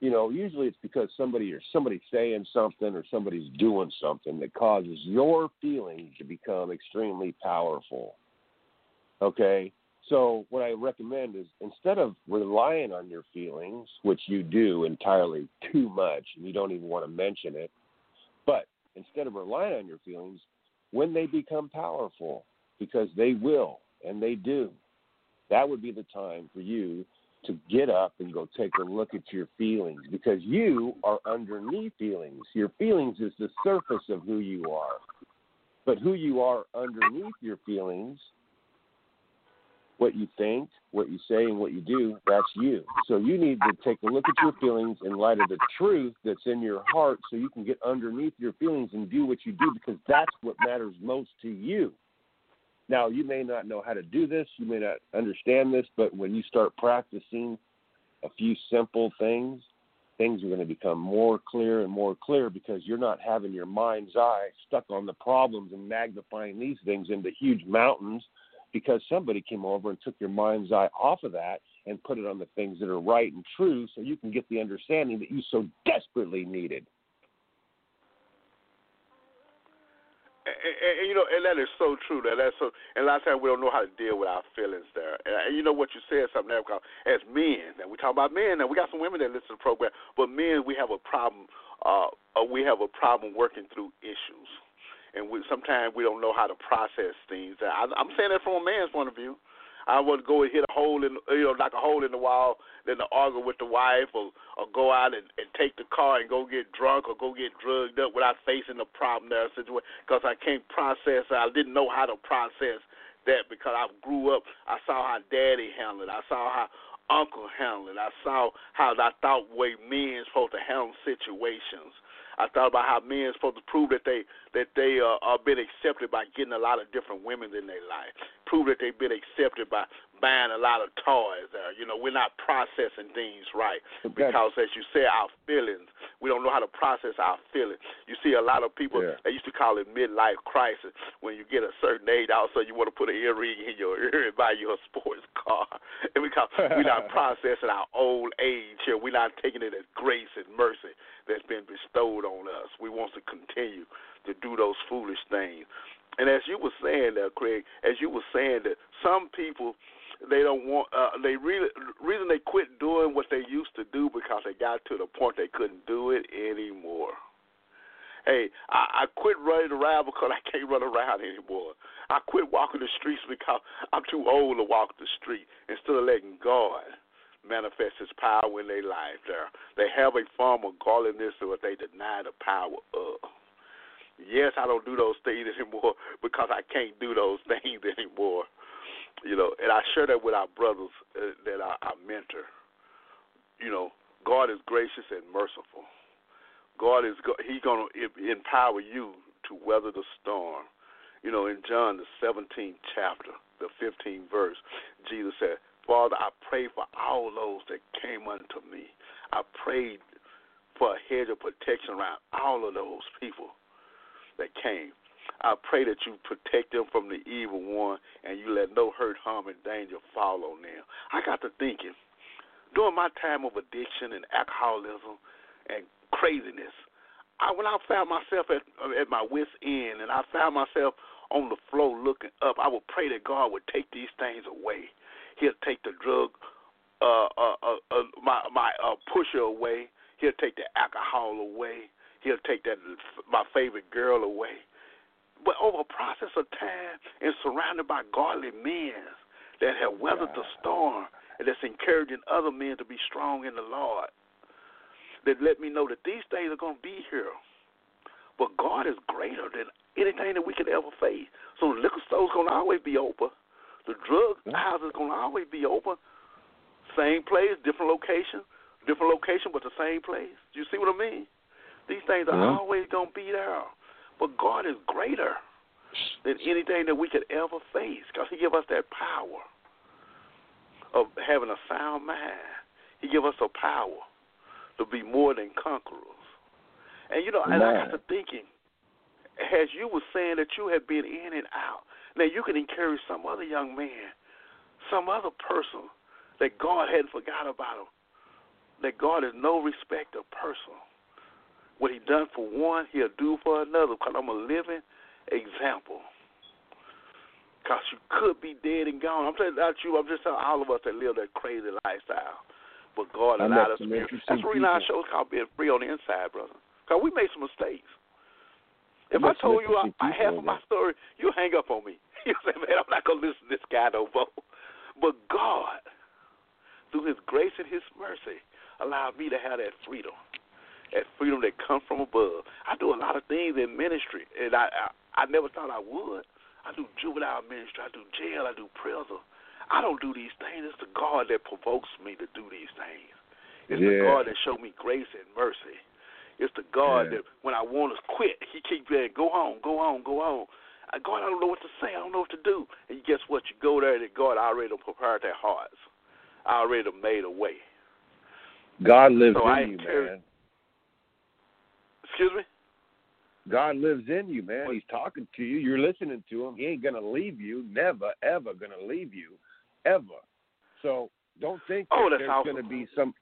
you know, usually it's because somebody or somebody's saying something or somebody's doing something that causes your feelings to become extremely powerful. Okay, so what I recommend is instead of relying on your feelings, which you do entirely too much, and you don't even want to mention it, but instead of relying on your feelings, when they become powerful, because they will and they do, that would be the time for you to get up and go take a look at your feelings because you are underneath feelings. Your feelings is the surface of who you are. But who you are underneath your feelings, what you think, what you say, and what you do, that's you. So you need to take a look at your feelings in light of the truth that's in your heart so you can get underneath your feelings and do what you do because that's what matters most to you. Now, you may not know how to do this, you may not understand this, but when you start practicing a few simple things, things are going to become more clear and more clear because you're not having your mind's eye stuck on the problems and magnifying these things into huge mountains because somebody came over and took your mind's eye off of that and put it on the things that are right and true so you can get the understanding that you so desperately needed. and, and, you know, and that is so true. That that's so. And a lot of times we don't know how to deal with our feelings there. And, and you know what you said something there because as men, and we talk about men, and we got some women that listen to the program, but men we have a problem. Uh, uh we have a problem working through issues, and we sometimes we don't know how to process things. I, I'm saying that from a man's point of view. I would go and hit a hole in, you know, like a hole in the wall, then to argue with the wife, or or go out and, and take the car and go get drunk or go get drugged up without facing the problem there situation because I can't process. I didn't know how to process that because I grew up. I saw how daddy handled it. I saw how uncle handled it. I saw how I thought way men supposed to handle situations. I thought about how men supposed to prove that they that they uh, are been accepted by getting a lot of different women in their life. Prove that they've been accepted by buying a lot of toys. Uh, you know, we're not processing things right okay. because, as you say, our feelings. We don't know how to process our feelings. You see, a lot of people yeah. they used to call it midlife crisis. When you get a certain age, also you want to put an earring in your ear and buy you a sports car, and because we're not processing our old age here, we're not taking it as grace and mercy that's been bestowed on us. We want to continue to do those foolish things. And as you were saying there, Craig, as you were saying that some people they don't want uh they really reason they quit doing what they used to do because they got to the point they couldn't do it anymore. Hey, I, I quit running around because I can't run around anymore. I quit walking the streets because I'm too old to walk the street instead of letting God manifest his power in their life there. They have a form of godliness but they deny the power of. Yes, I don't do those things anymore because I can't do those things anymore. You know, and I share that with our brothers uh, that I, I mentor. You know, God is gracious and merciful. God is He's going to empower you to weather the storm. You know, in John the 17th chapter, the 15th verse, Jesus said, "Father, I pray for all those that came unto me. I prayed for a hedge of protection around all of those people that came. I pray that you protect them from the evil one and you let no hurt, harm, and danger fall on them. I got to thinking, during my time of addiction and alcoholism and craziness, I, when I found myself at, at my wits' end and I found myself on the floor looking up, I would pray that God would take these things away. He'll take the drug, uh, uh, uh, uh my my uh, pusher away. He'll take the alcohol away. He'll take that my favorite girl away. But over a process of time and surrounded by godly men that have weathered the storm and that's encouraging other men to be strong in the Lord, that let me know that these things are going to be here. But God is greater than anything that we could ever face. So the liquor store's going to always be open. The drug house is going to always be open. Same place, different location, different location, but the same place. You see what I mean? These things are yeah. always going to be there. But God is greater than anything that we could ever face because He gave us that power of having a sound mind. He gave us a power to be more than conquerors. And you know, and I got to thinking, as you were saying that you have been in and out. Now you can encourage some other young man, some other person that God hadn't forgot about him. That God is no respect of person. What he done for one, he'll do for another. Because I'm a living example. Because you could be dead and gone. I'm saying not you. I'm just telling all of us that live that crazy lifestyle. But God allowed us to be. That's the reason our show's called being free on the inside, brother. Because we made some mistakes. If I told you I, I half of my story, you hang up on me. You say, man, I'm not gonna listen to this guy no more. But God, through His grace and His mercy, allowed me to have that freedom, that freedom that comes from above. I do a lot of things in ministry, and I I, I never thought I would. I do juvenile ministry, I do jail, I do prison. I don't do these things. It's the God that provokes me to do these things. It's yeah. the God that showed me grace and mercy. It's the God yeah. that when I want to quit, He keeps saying, "Go on, go on, go on." I, God, I don't know what to say. I don't know what to do. And guess what? You go there, and God already prepared their hearts. I already made a way. God lives so in I you, man. Excuse me. God lives in you, man. He's talking to you. You're listening to him. He ain't gonna leave you. Never, ever gonna leave you, ever. So don't think oh, that there's awesome. gonna be some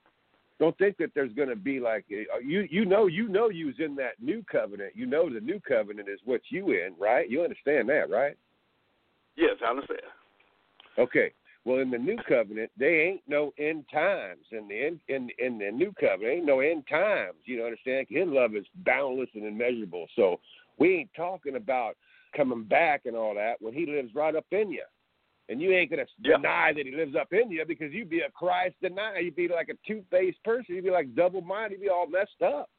don't think that there's going to be like uh, you you know you know you was in that new covenant. You know the new covenant is what you in, right? You understand that, right? Yes, I understand. Okay. Well, in the new covenant, they ain't no end times. In the in in, in the new covenant, ain't no end times. You know, understand? His love is boundless and immeasurable. So we ain't talking about coming back and all that when He lives right up in you. And you ain't gonna yeah. deny that he lives up in you because you'd be a Christ denier. You'd be like a two faced person. You'd be like double minded. You'd be all messed up.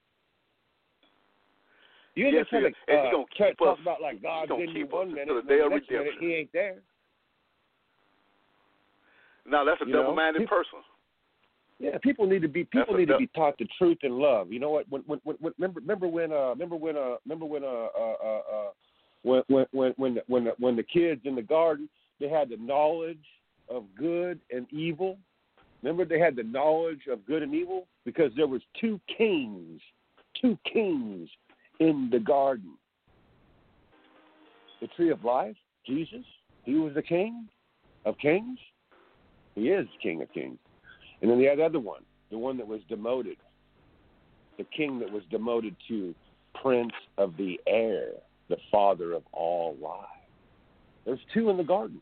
You yes, just to uh, gonna keep talk us, about like God's in you one minute, the day the next minute he ain't there. No, that's a you double minded person. Yeah, people need to be people need to be taught the truth and love. You know what? When, when, when, remember remember when uh remember when uh remember when uh uh uh, uh when when when when the, when the, when the kids in the garden they had the knowledge of good and evil. Remember, they had the knowledge of good and evil because there was two kings, two kings in the garden. The tree of life, Jesus, he was the king of kings. He is king of kings. And then the other one, the one that was demoted, the king that was demoted to prince of the air, the father of all life. There's two in the garden.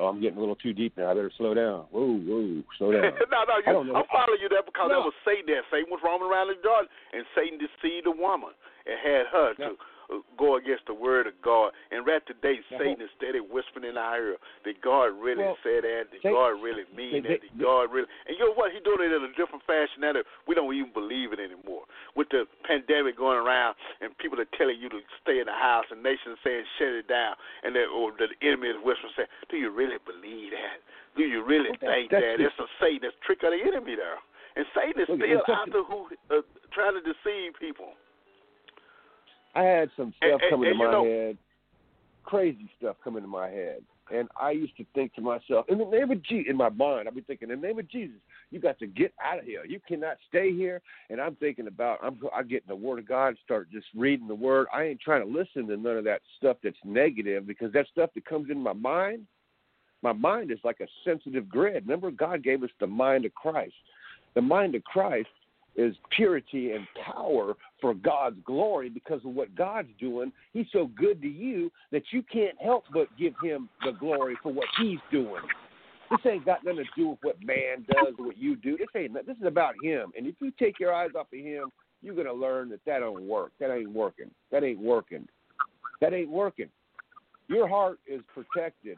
Oh, I'm getting a little too deep now. I better slow down. Whoa, whoa, slow down. no, no, you, I don't know. I'm following you there because no. that was Satan there. Satan was roaming around the garden, and Satan deceived a woman and had her no. to go against the word of God. And right today, now, Satan is steady whispering in our ear that God really well, said that, that God really mean they, that, that God really. And you know what? He's doing it in a different fashion now that we don't even believe it anymore. With the pandemic going around and people are telling you to stay in the house and nations saying shut it down, and that, or the enemy is whispering saying, Do you really believe that? Do you really well, think that's that? It's a Satan that's trick of the enemy there. And Satan is still such after who uh, trying to deceive people. I had some stuff and, coming and, to my know, head, crazy stuff coming to my head, and I used to think to myself, in the name of Jesus, in my mind, I'd be thinking, in the name of Jesus, you got to get out of here. You cannot stay here. And I'm thinking about, I'm, I get in the Word of God, start just reading the Word. I ain't trying to listen to none of that stuff that's negative because that stuff that comes in my mind, my mind is like a sensitive grid. Remember, God gave us the mind of Christ. The mind of Christ is purity and power for God's glory because of what God's doing. He's so good to you that you can't help but give him the glory for what he's doing. This ain't got nothing to do with what man does or what you do. This ain't. This is about him. And if you take your eyes off of him, you're gonna learn that that don't work. That ain't working. That ain't working. That ain't working. Your heart is protected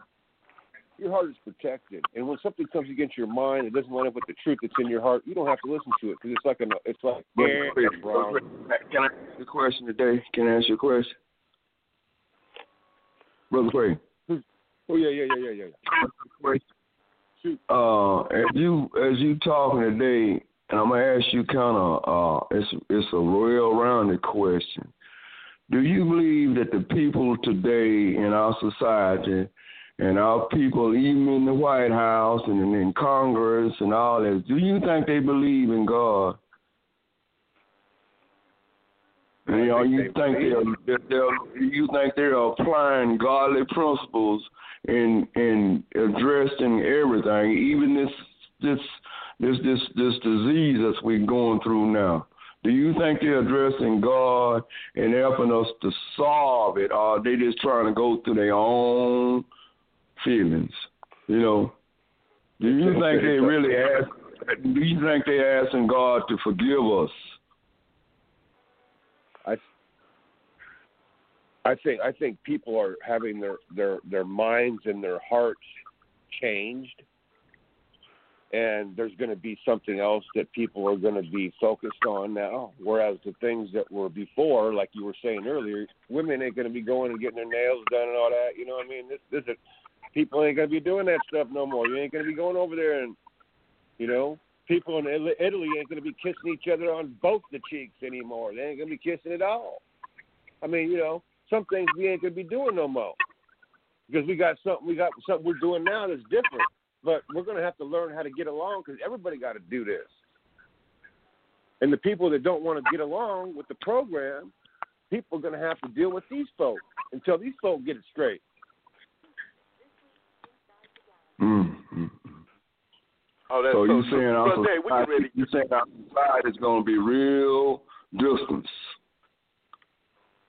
your heart is protected. And when something comes against your mind, it doesn't line up with the truth that's in your heart. You don't have to listen to it because it's like a, it's like. Can I ask you a question today? Can I ask you a question, brother Craig? Oh yeah, yeah, yeah, yeah, yeah. Shoot. Uh, as you as you talking today, and I'm gonna ask you kind of uh, it's it's a real rounded question. Do you believe that the people today in our society and our people, even in the White House and in Congress and all that, do you think they believe in God? And you know, you think they're, they're, they're you think they're applying godly principles in in addressing everything, even this this this this this disease that we're going through now. Do you think they're addressing God and helping us to solve it, or are they just trying to go through their own feelings? You know, do you think they really ask? Do you think they're asking God to forgive us? I I think I think people are having their their their minds and their hearts changed and there's going to be something else that people are going to be focused on now. Whereas the things that were before, like you were saying earlier, women ain't going to be going and getting their nails done and all that. You know what I mean? This, this is people ain't to be doing that stuff no more. You ain't to be going over there and, you know, people in Italy ain't to be kissing each other on both the cheeks anymore. They ain't to be kissing at all. I mean, you know, some things we ain't to be doing no more because we got something we got something we're doing now that's different but we're to have to learn how to get along because everybody got to do this. And the people that don't want to get along with the program, people are going to have to deal with these folks until these folks get it straight. Mm-hmm. Oh, that's so, so you saying our society, you saying our society is going to be real distance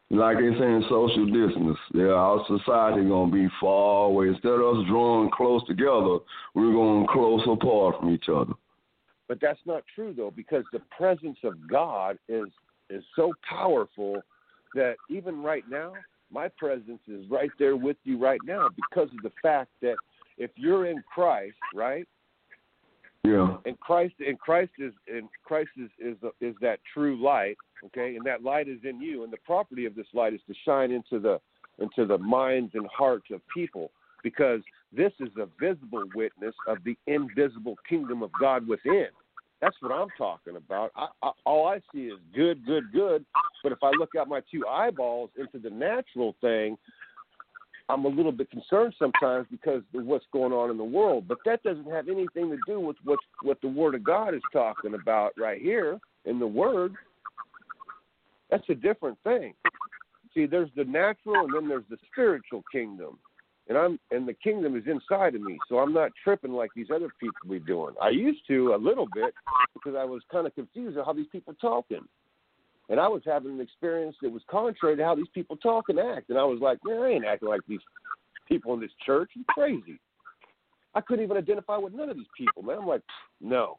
like they saying social distance. Yeah, our society gonna be far away. Instead of us drawing close together, we're going close apart from each other. But that's not true though, because the presence of God is is so powerful that even right now, my presence is right there with you right now because of the fact that if you're in Christ, right? Yeah. And Christ and Christ is and Christ is is is that true light okay and that light is in you and the property of this light is to shine into the into the minds and hearts of people because this is a visible witness of the invisible kingdom of God within. That's what I'm talking about. I, I, all I see is good, good, good. But if I look out my two eyeballs into the natural thing, I'm a little bit concerned sometimes because of what's going on in the world. But that doesn't have anything to do with what what the Word of God is talking about right here in the Word. That's a different thing. See, there's the natural and then there's the spiritual kingdom. And I'm and the kingdom is inside of me, so I'm not tripping like these other people be doing. I used to a little bit because I was kind of confused at how these people talking, and I was having an experience that was contrary to how these people talk and act. And I was like, man, I ain't acting like these people in this church. You crazy. I couldn't even identify with none of these people, man. I'm like, no.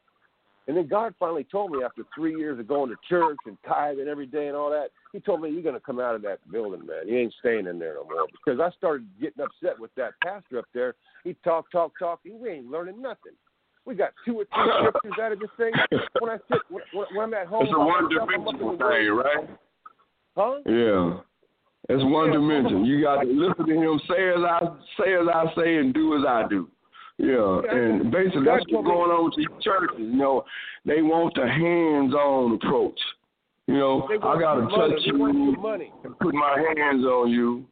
And then God finally told me after three years of going to church and tithing every day and all that, He told me, You're going to come out of that building, man. You ain't staying in there no more. Because I started getting upset with that pastor up there. He talk, talk, talk. We ain't learning nothing. We got two or three scriptures out of this thing. When I sit, when, when I'm at home, it's a one dimensional thing, right? Huh? Yeah. It's one yeah. dimension. You got to listen to him say as I say as I say and do as I do. Yeah, and basically that's what's going on with these churches. You know, they want the hands-on approach. You know, I got to touch you and put my hands on you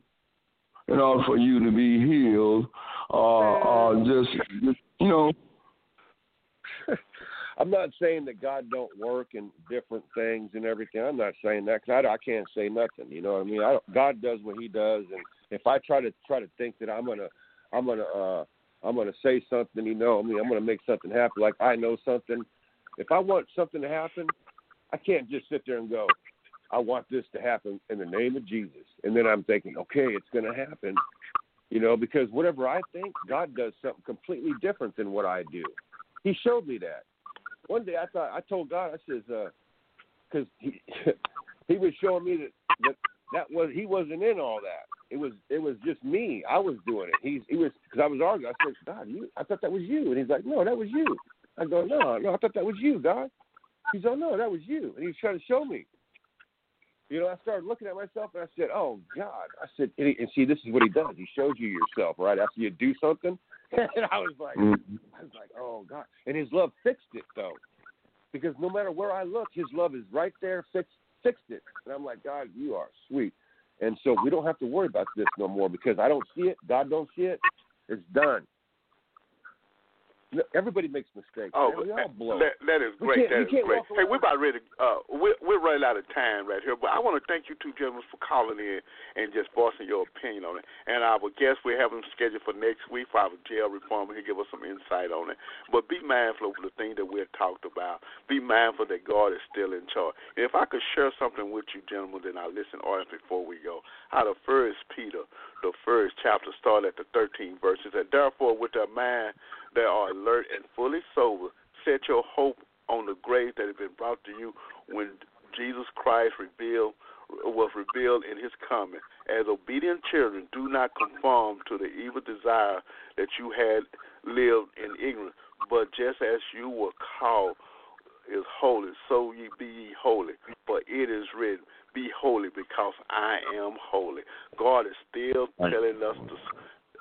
in order for you to be healed, or, or just, just, you know. I'm not saying that God don't work in different things and everything. I'm not saying that because I, I can't say nothing. You know what I mean? I God does what He does, and if I try to try to think that I'm gonna I'm gonna uh I'm to say something, you know, I mean, I'm to make something happen. Like I know something. If I want something to happen, I can't just sit there and go, I want this to happen in the name of Jesus. And then I'm thinking, okay, it's going to happen, you know, because whatever I think, God does something completely different than what I do. He showed me that. One day I thought, I told God, I says, uh, because he, he was showing me that, that that was, he wasn't in all that it was it was just me. I was doing it. He's he was because I was arguing. I said, God, you, I thought that was you, and he's like, No, that was you. I go, No, no, I thought that was you, God. He's like, No, that was you, and he's trying to show me. You know, I started looking at myself and I said, "Oh God!" I said, and, he, and see, this is what he does. He shows you yourself, right? After you do something, and I was like, mm-hmm. I was like, "Oh God!" And His love fixed it though, because no matter where I look, His love is right there, fixed, fixed it. And I'm like, God, you are sweet. And so we don't have to worry about this no more because I don't see it. God don't see it. It's done. Everybody makes mistakes. Oh, man. we all blow. That, that is great. That is great. Hey, we're about ready. To, uh, we're we're running out of time right here, but I want to thank you two gentlemen for calling in and just voicing your opinion on it. And I our guest we have him scheduled for next week for our jail reform. He'll give us some insight on it. But be mindful of the things that we've talked about. Be mindful that God is still in charge. And if I could share something with you, gentlemen, then I'll listen honest before we go. Out of First Peter, the first chapter, start at the 13th verses. And therefore, with their mind, they are alert and fully sober. Set your hope on the grace that has been brought to you when Jesus Christ revealed was revealed in his coming. As obedient children, do not conform to the evil desire that you had lived in ignorance, but just as you were called is holy, so ye be ye holy. For it is written, Be holy, because I am holy. God is still telling us to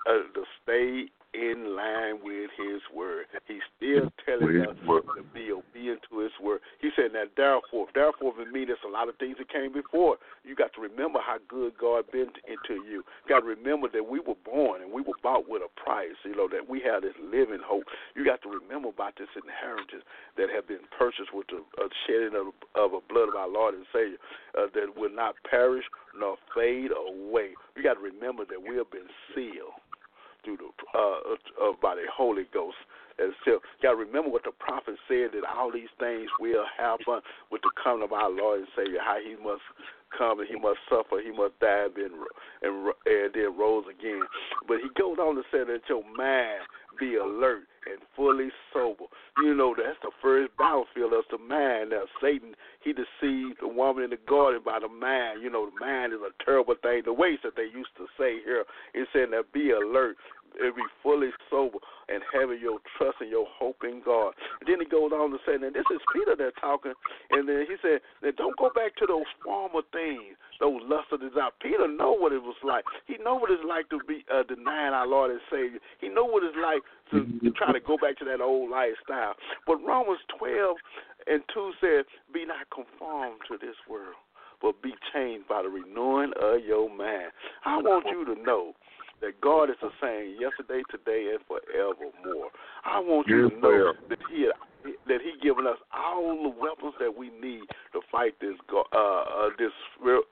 uh, to stay in line with His word. He's still telling us to be obedient to His word. He said, "Now therefore, therefore, for me, there's a lot of things that came before. You got to remember how good God been to, into you. You got to remember that we were born and we were bought with a price. You know that we have this living hope. You got to remember about this inheritance that have been purchased with the uh, shedding of, of the blood of our Lord and Savior, uh, that will not perish nor fade away. You got to remember that we have been sealed through the uh, uh, by the Holy Ghost. And got to remember what the prophet said that all these things will happen with the coming of our Lord and Savior. How He must come and He must suffer, He must die, and and, and then rose again. But He goes on to say that your mind be alert and fully sober. You know that's the first battlefield of the mind. Now Satan he deceived the woman in the garden by the mind. You know the mind is a terrible thing. The ways that they used to say here, saying that be alert and be fully sober and having your trust and your hope in God. And then he goes on to say, now this is Peter that's talking, and then he said, now don't go back to those former things, those lust of desire. Peter know what it was like. He know what it's like to be uh, denying our Lord and Savior. He know what it's like to, to try to go back to that old lifestyle. But Romans 12 and 2 said, be not conformed to this world but be changed by the renewing of your mind. I want you to know that God is the same yesterday, today, and forevermore. I want you to know that He that He given us all the weapons that we need to fight this uh, uh this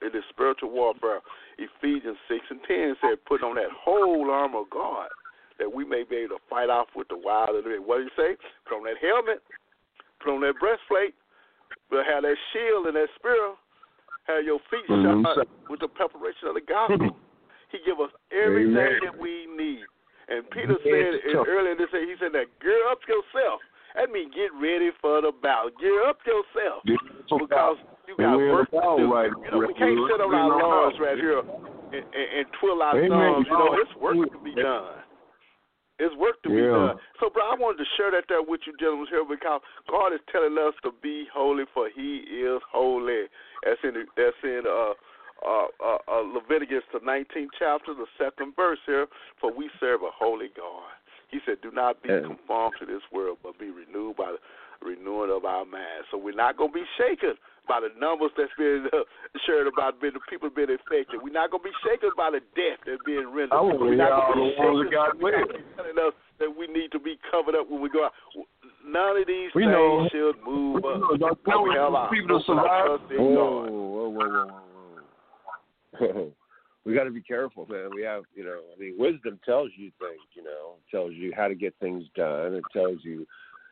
this spiritual warfare. Ephesians six and ten said, "Put on that whole armor of God." That we may be able to fight off with the wild of the What do you say? Put on that helmet, put on that breastplate, but have that shield and that spear, have your feet Mhm. shod with the preparation of the gospel. He give us everything Amen. that we need. And Peter Yes, said earlier this day, he said that gear up yourself. That means get ready for the battle. Gear up yourself because you got work to do. right you know, we can't sit on our laurels right here and, and, and twill our Amen. thumbs. You know, it's work to be done. It's work to be done. So, bro, I wanted to share that there with you, gentlemen, here because God is telling us to be holy, for He is holy. That's in the, that's in uh, uh, uh, uh, Leviticus, the 19th chapter, the second verse here. For we serve a holy God. He said, "Do not be conformed to this world, but be renewed by the renewing of our minds." So we're not gonna be shaken by the numbers that's been uh, shared about being, the people being infected. We're not gonna be shaken by the death that's being rendered. Wanna We're not be the ones that shaken with. he's telling us that we need to be covered up when we go out. None of these We things know. should move us. We know. Don't we tell have our people to survive. God. whoa, whoa, whoa, whoa. we got to be careful, man. We have, you know, I mean, wisdom tells you things, you know, it tells you how to get things done. It tells you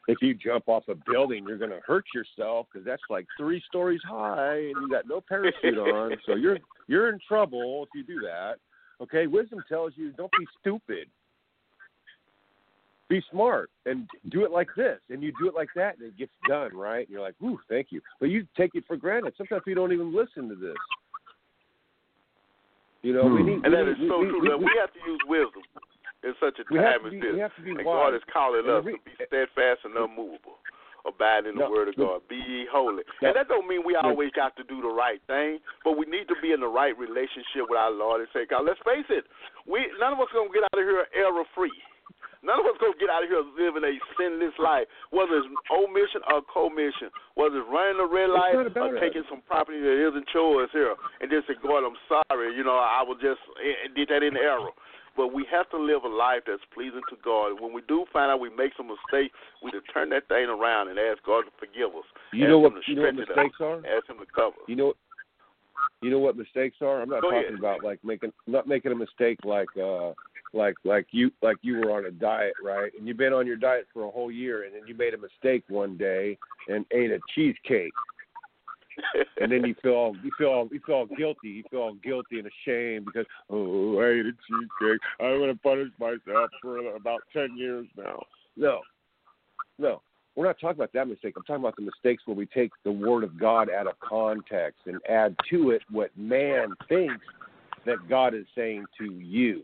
if you jump off a building, you're going to hurt yourself because that's like three stories high and you got no parachute on, so you're you're in trouble if you do that. Okay, wisdom tells you don't be stupid. Be smart and do it like this, and you do it like that, and it gets done, right? And you're like, "Ooh, thank you," but you take it for granted. Sometimes we don't even listen to this. You know, we Hmm. need. And we that need- is we, so we, true. We, that we have to use wisdom in such a time as be- this. we have to be and wise. God is calling And us re- to be steadfast and unmovable, abide in the No, word of God, be ye holy. No. And that don't mean we No. always got to do the right thing, but we need to be in the right relationship with our Lord and say, God, let's face it, we none of us gonna get out of here error free. None of us gonna get out of here living a sinless life, whether it's omission or commission, whether it's running a red light or taking some property that isn't yours here, and just say, God, I'm sorry, you know, I was just I did that in error. But we have to live a life that's pleasing to God. When we do find out we make some mistakes, we to turn that thing around and ask God to forgive us. You ask know what? You know what mistakes us. are? Ask Him to cover. You know. You know what mistakes are? I'm not Go talking ahead. about like making not making a mistake like uh like like you like you were on a diet, right? And you've been on your diet for a whole year and then you made a mistake one day and ate a cheesecake and then you feel you feel you feel guilty. You feel guilty and ashamed because oh, I ate a cheesecake. I'm gonna punish myself for about ten years now. No, no, we're not talking about that mistake. I'm talking about the mistakes where we take the word of God out of context and add to it what man thinks that God is saying to you.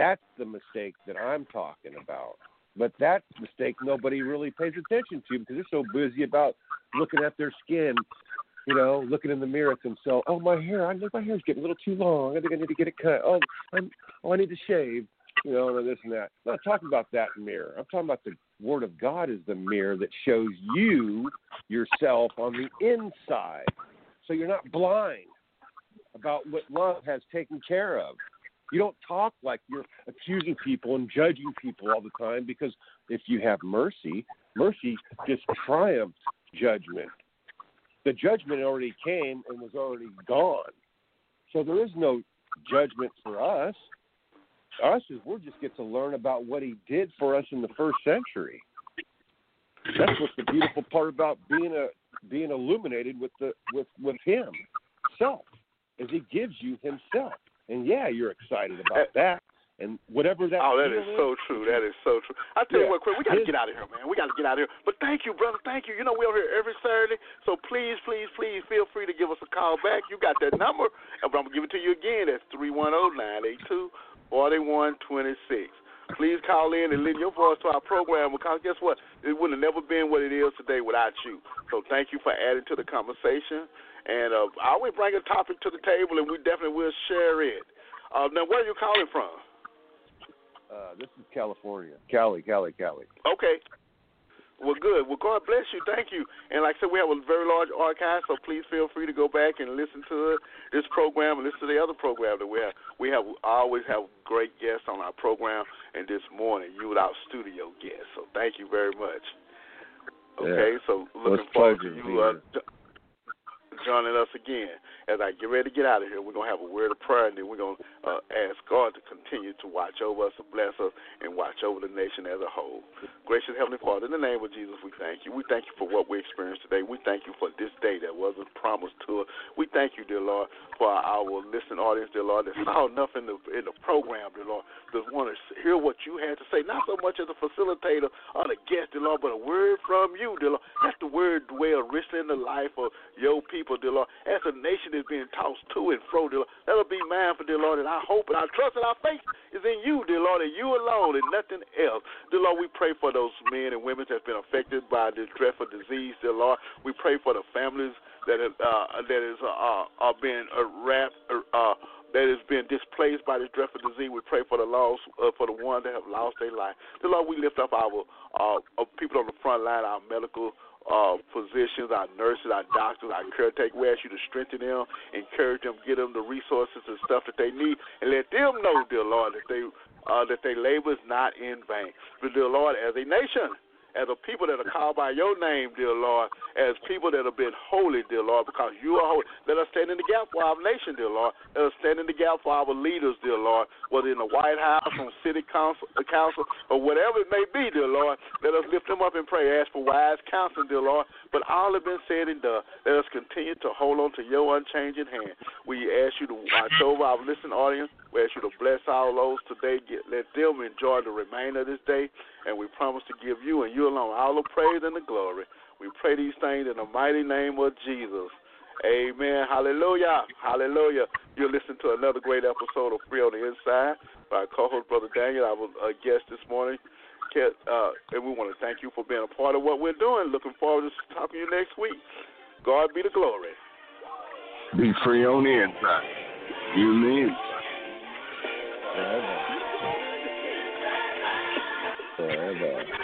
That's the mistake that I'm talking about. But that mistake nobody really pays attention to because they're so busy about looking at their skin, you know, looking in the mirror at themselves. Oh, my hair! I think my hair's getting a little too long. I think I need to get it cut. Oh, I'm, oh, I need to shave. You know, and this and that. I'm not talking about that mirror. I'm talking about the Word of God is the mirror that shows you yourself on the inside, so you're not blind about what love has taken care of. You don't talk like you're accusing people and judging people all the time because if you have mercy, mercy just triumphs judgment. The judgment already came and was already gone. So there is no judgment for us. Us is we just get to learn about what he did for us in the first century. That's what's the beautiful part about being a being illuminated with the with with him self, is he gives you himself. And yeah, you're excited about eh. that. And whatever that Oh, that is so true. That is so true. I tell you Yeah. what, quick, we got to get out of here, man. We got to get out of here. But thank you, brother. Thank you. You know we're here every Saturday, so please, please, please feel free to give us a call back. You got that number, and I'm gonna give it to you again. That's three one zero nine eight two forty one twenty six. Please call in and lend your voice to our program because guess what? It would have never been what it is today without you. So thank you for adding to the conversation. And uh, I always bring a topic to the table, and we definitely will share it. Uh, now, where are you calling from? Uh, this is California. Cali, Cali, Cali. Okay. Well, good. Well, God bless you. Thank you. And like I said, we have a very large archive, so please feel free to go back and listen to this program and listen to the other program that we have. We have always have great guests on our program, and this morning you were our studio guest. So thank you very much. Okay, so looking forward to you uh, joining us again. As I get ready to get out of here, we're gonna have a word of prayer, and then we're gonna uh, ask God to continue to watch over us, to bless us, and watch over the nation as a whole. Gracious Heavenly Father, in the name of Jesus, we thank you. We thank you for what we experienced today. We thank you for this day that wasn't promised to us. We thank you, dear Lord, for our listening audience, dear Lord, that saw enough in the in the program, dear Lord, that want to hear what you had to say, not so much as a facilitator or the guest, dear Lord, but a word from you, dear Lord. Let the word dwell richly in the life of your people, dear Lord. As a nation is being tossed to and fro, dear Lord, that'll be mine for, dear Lord, and I hope and I trust and our faith is in you, dear Lord, and you alone and nothing else. Dear Lord, we pray for those men and women that's been affected by this dreadful disease, dear Lord. We pray for the families that have, uh, that is uh, are being uh, wrapped, uh, that is being displaced by this dreadful disease. We pray for the lost, uh, for the ones that have lost their life. Dear Lord, we lift up our uh, uh, people on the front line, our medical uh, physicians, our nurses, our doctors, our caretakers. We ask you to strengthen them, encourage them, give them the resources and stuff that they need, and let them know, dear Lord, that they uh, that their labor is not in vain. But dear Lord, as a nation, as a people that are called by your name, dear Lord, as people that have been holy, dear Lord, because you are holy. Let us stand in the gap for our nation, dear Lord. Let us stand in the gap for our leaders, dear Lord, whether in the White House, on city council, council, or whatever it may be, dear Lord. Let us lift them up and pray. Ask for wise counsel, dear Lord. But all have been said and done. Let us continue to hold on to your unchanging hand. We ask you to watch over our listening audience. We ask you to bless all those today. Get, let them enjoy the remainder of this day. And we promise to give you and you alone all the praise and the glory. We pray these things in the mighty name of Jesus. Amen. Hallelujah. Hallelujah. You're listening to another great episode of Free on the Inside by co-host Brother Daniel. I was a guest this morning. Uh, and we want to thank you for being a part of what we're doing. Looking forward to talking to you next week. God be the glory. Be free on the inside. You mean? Forever. Forever.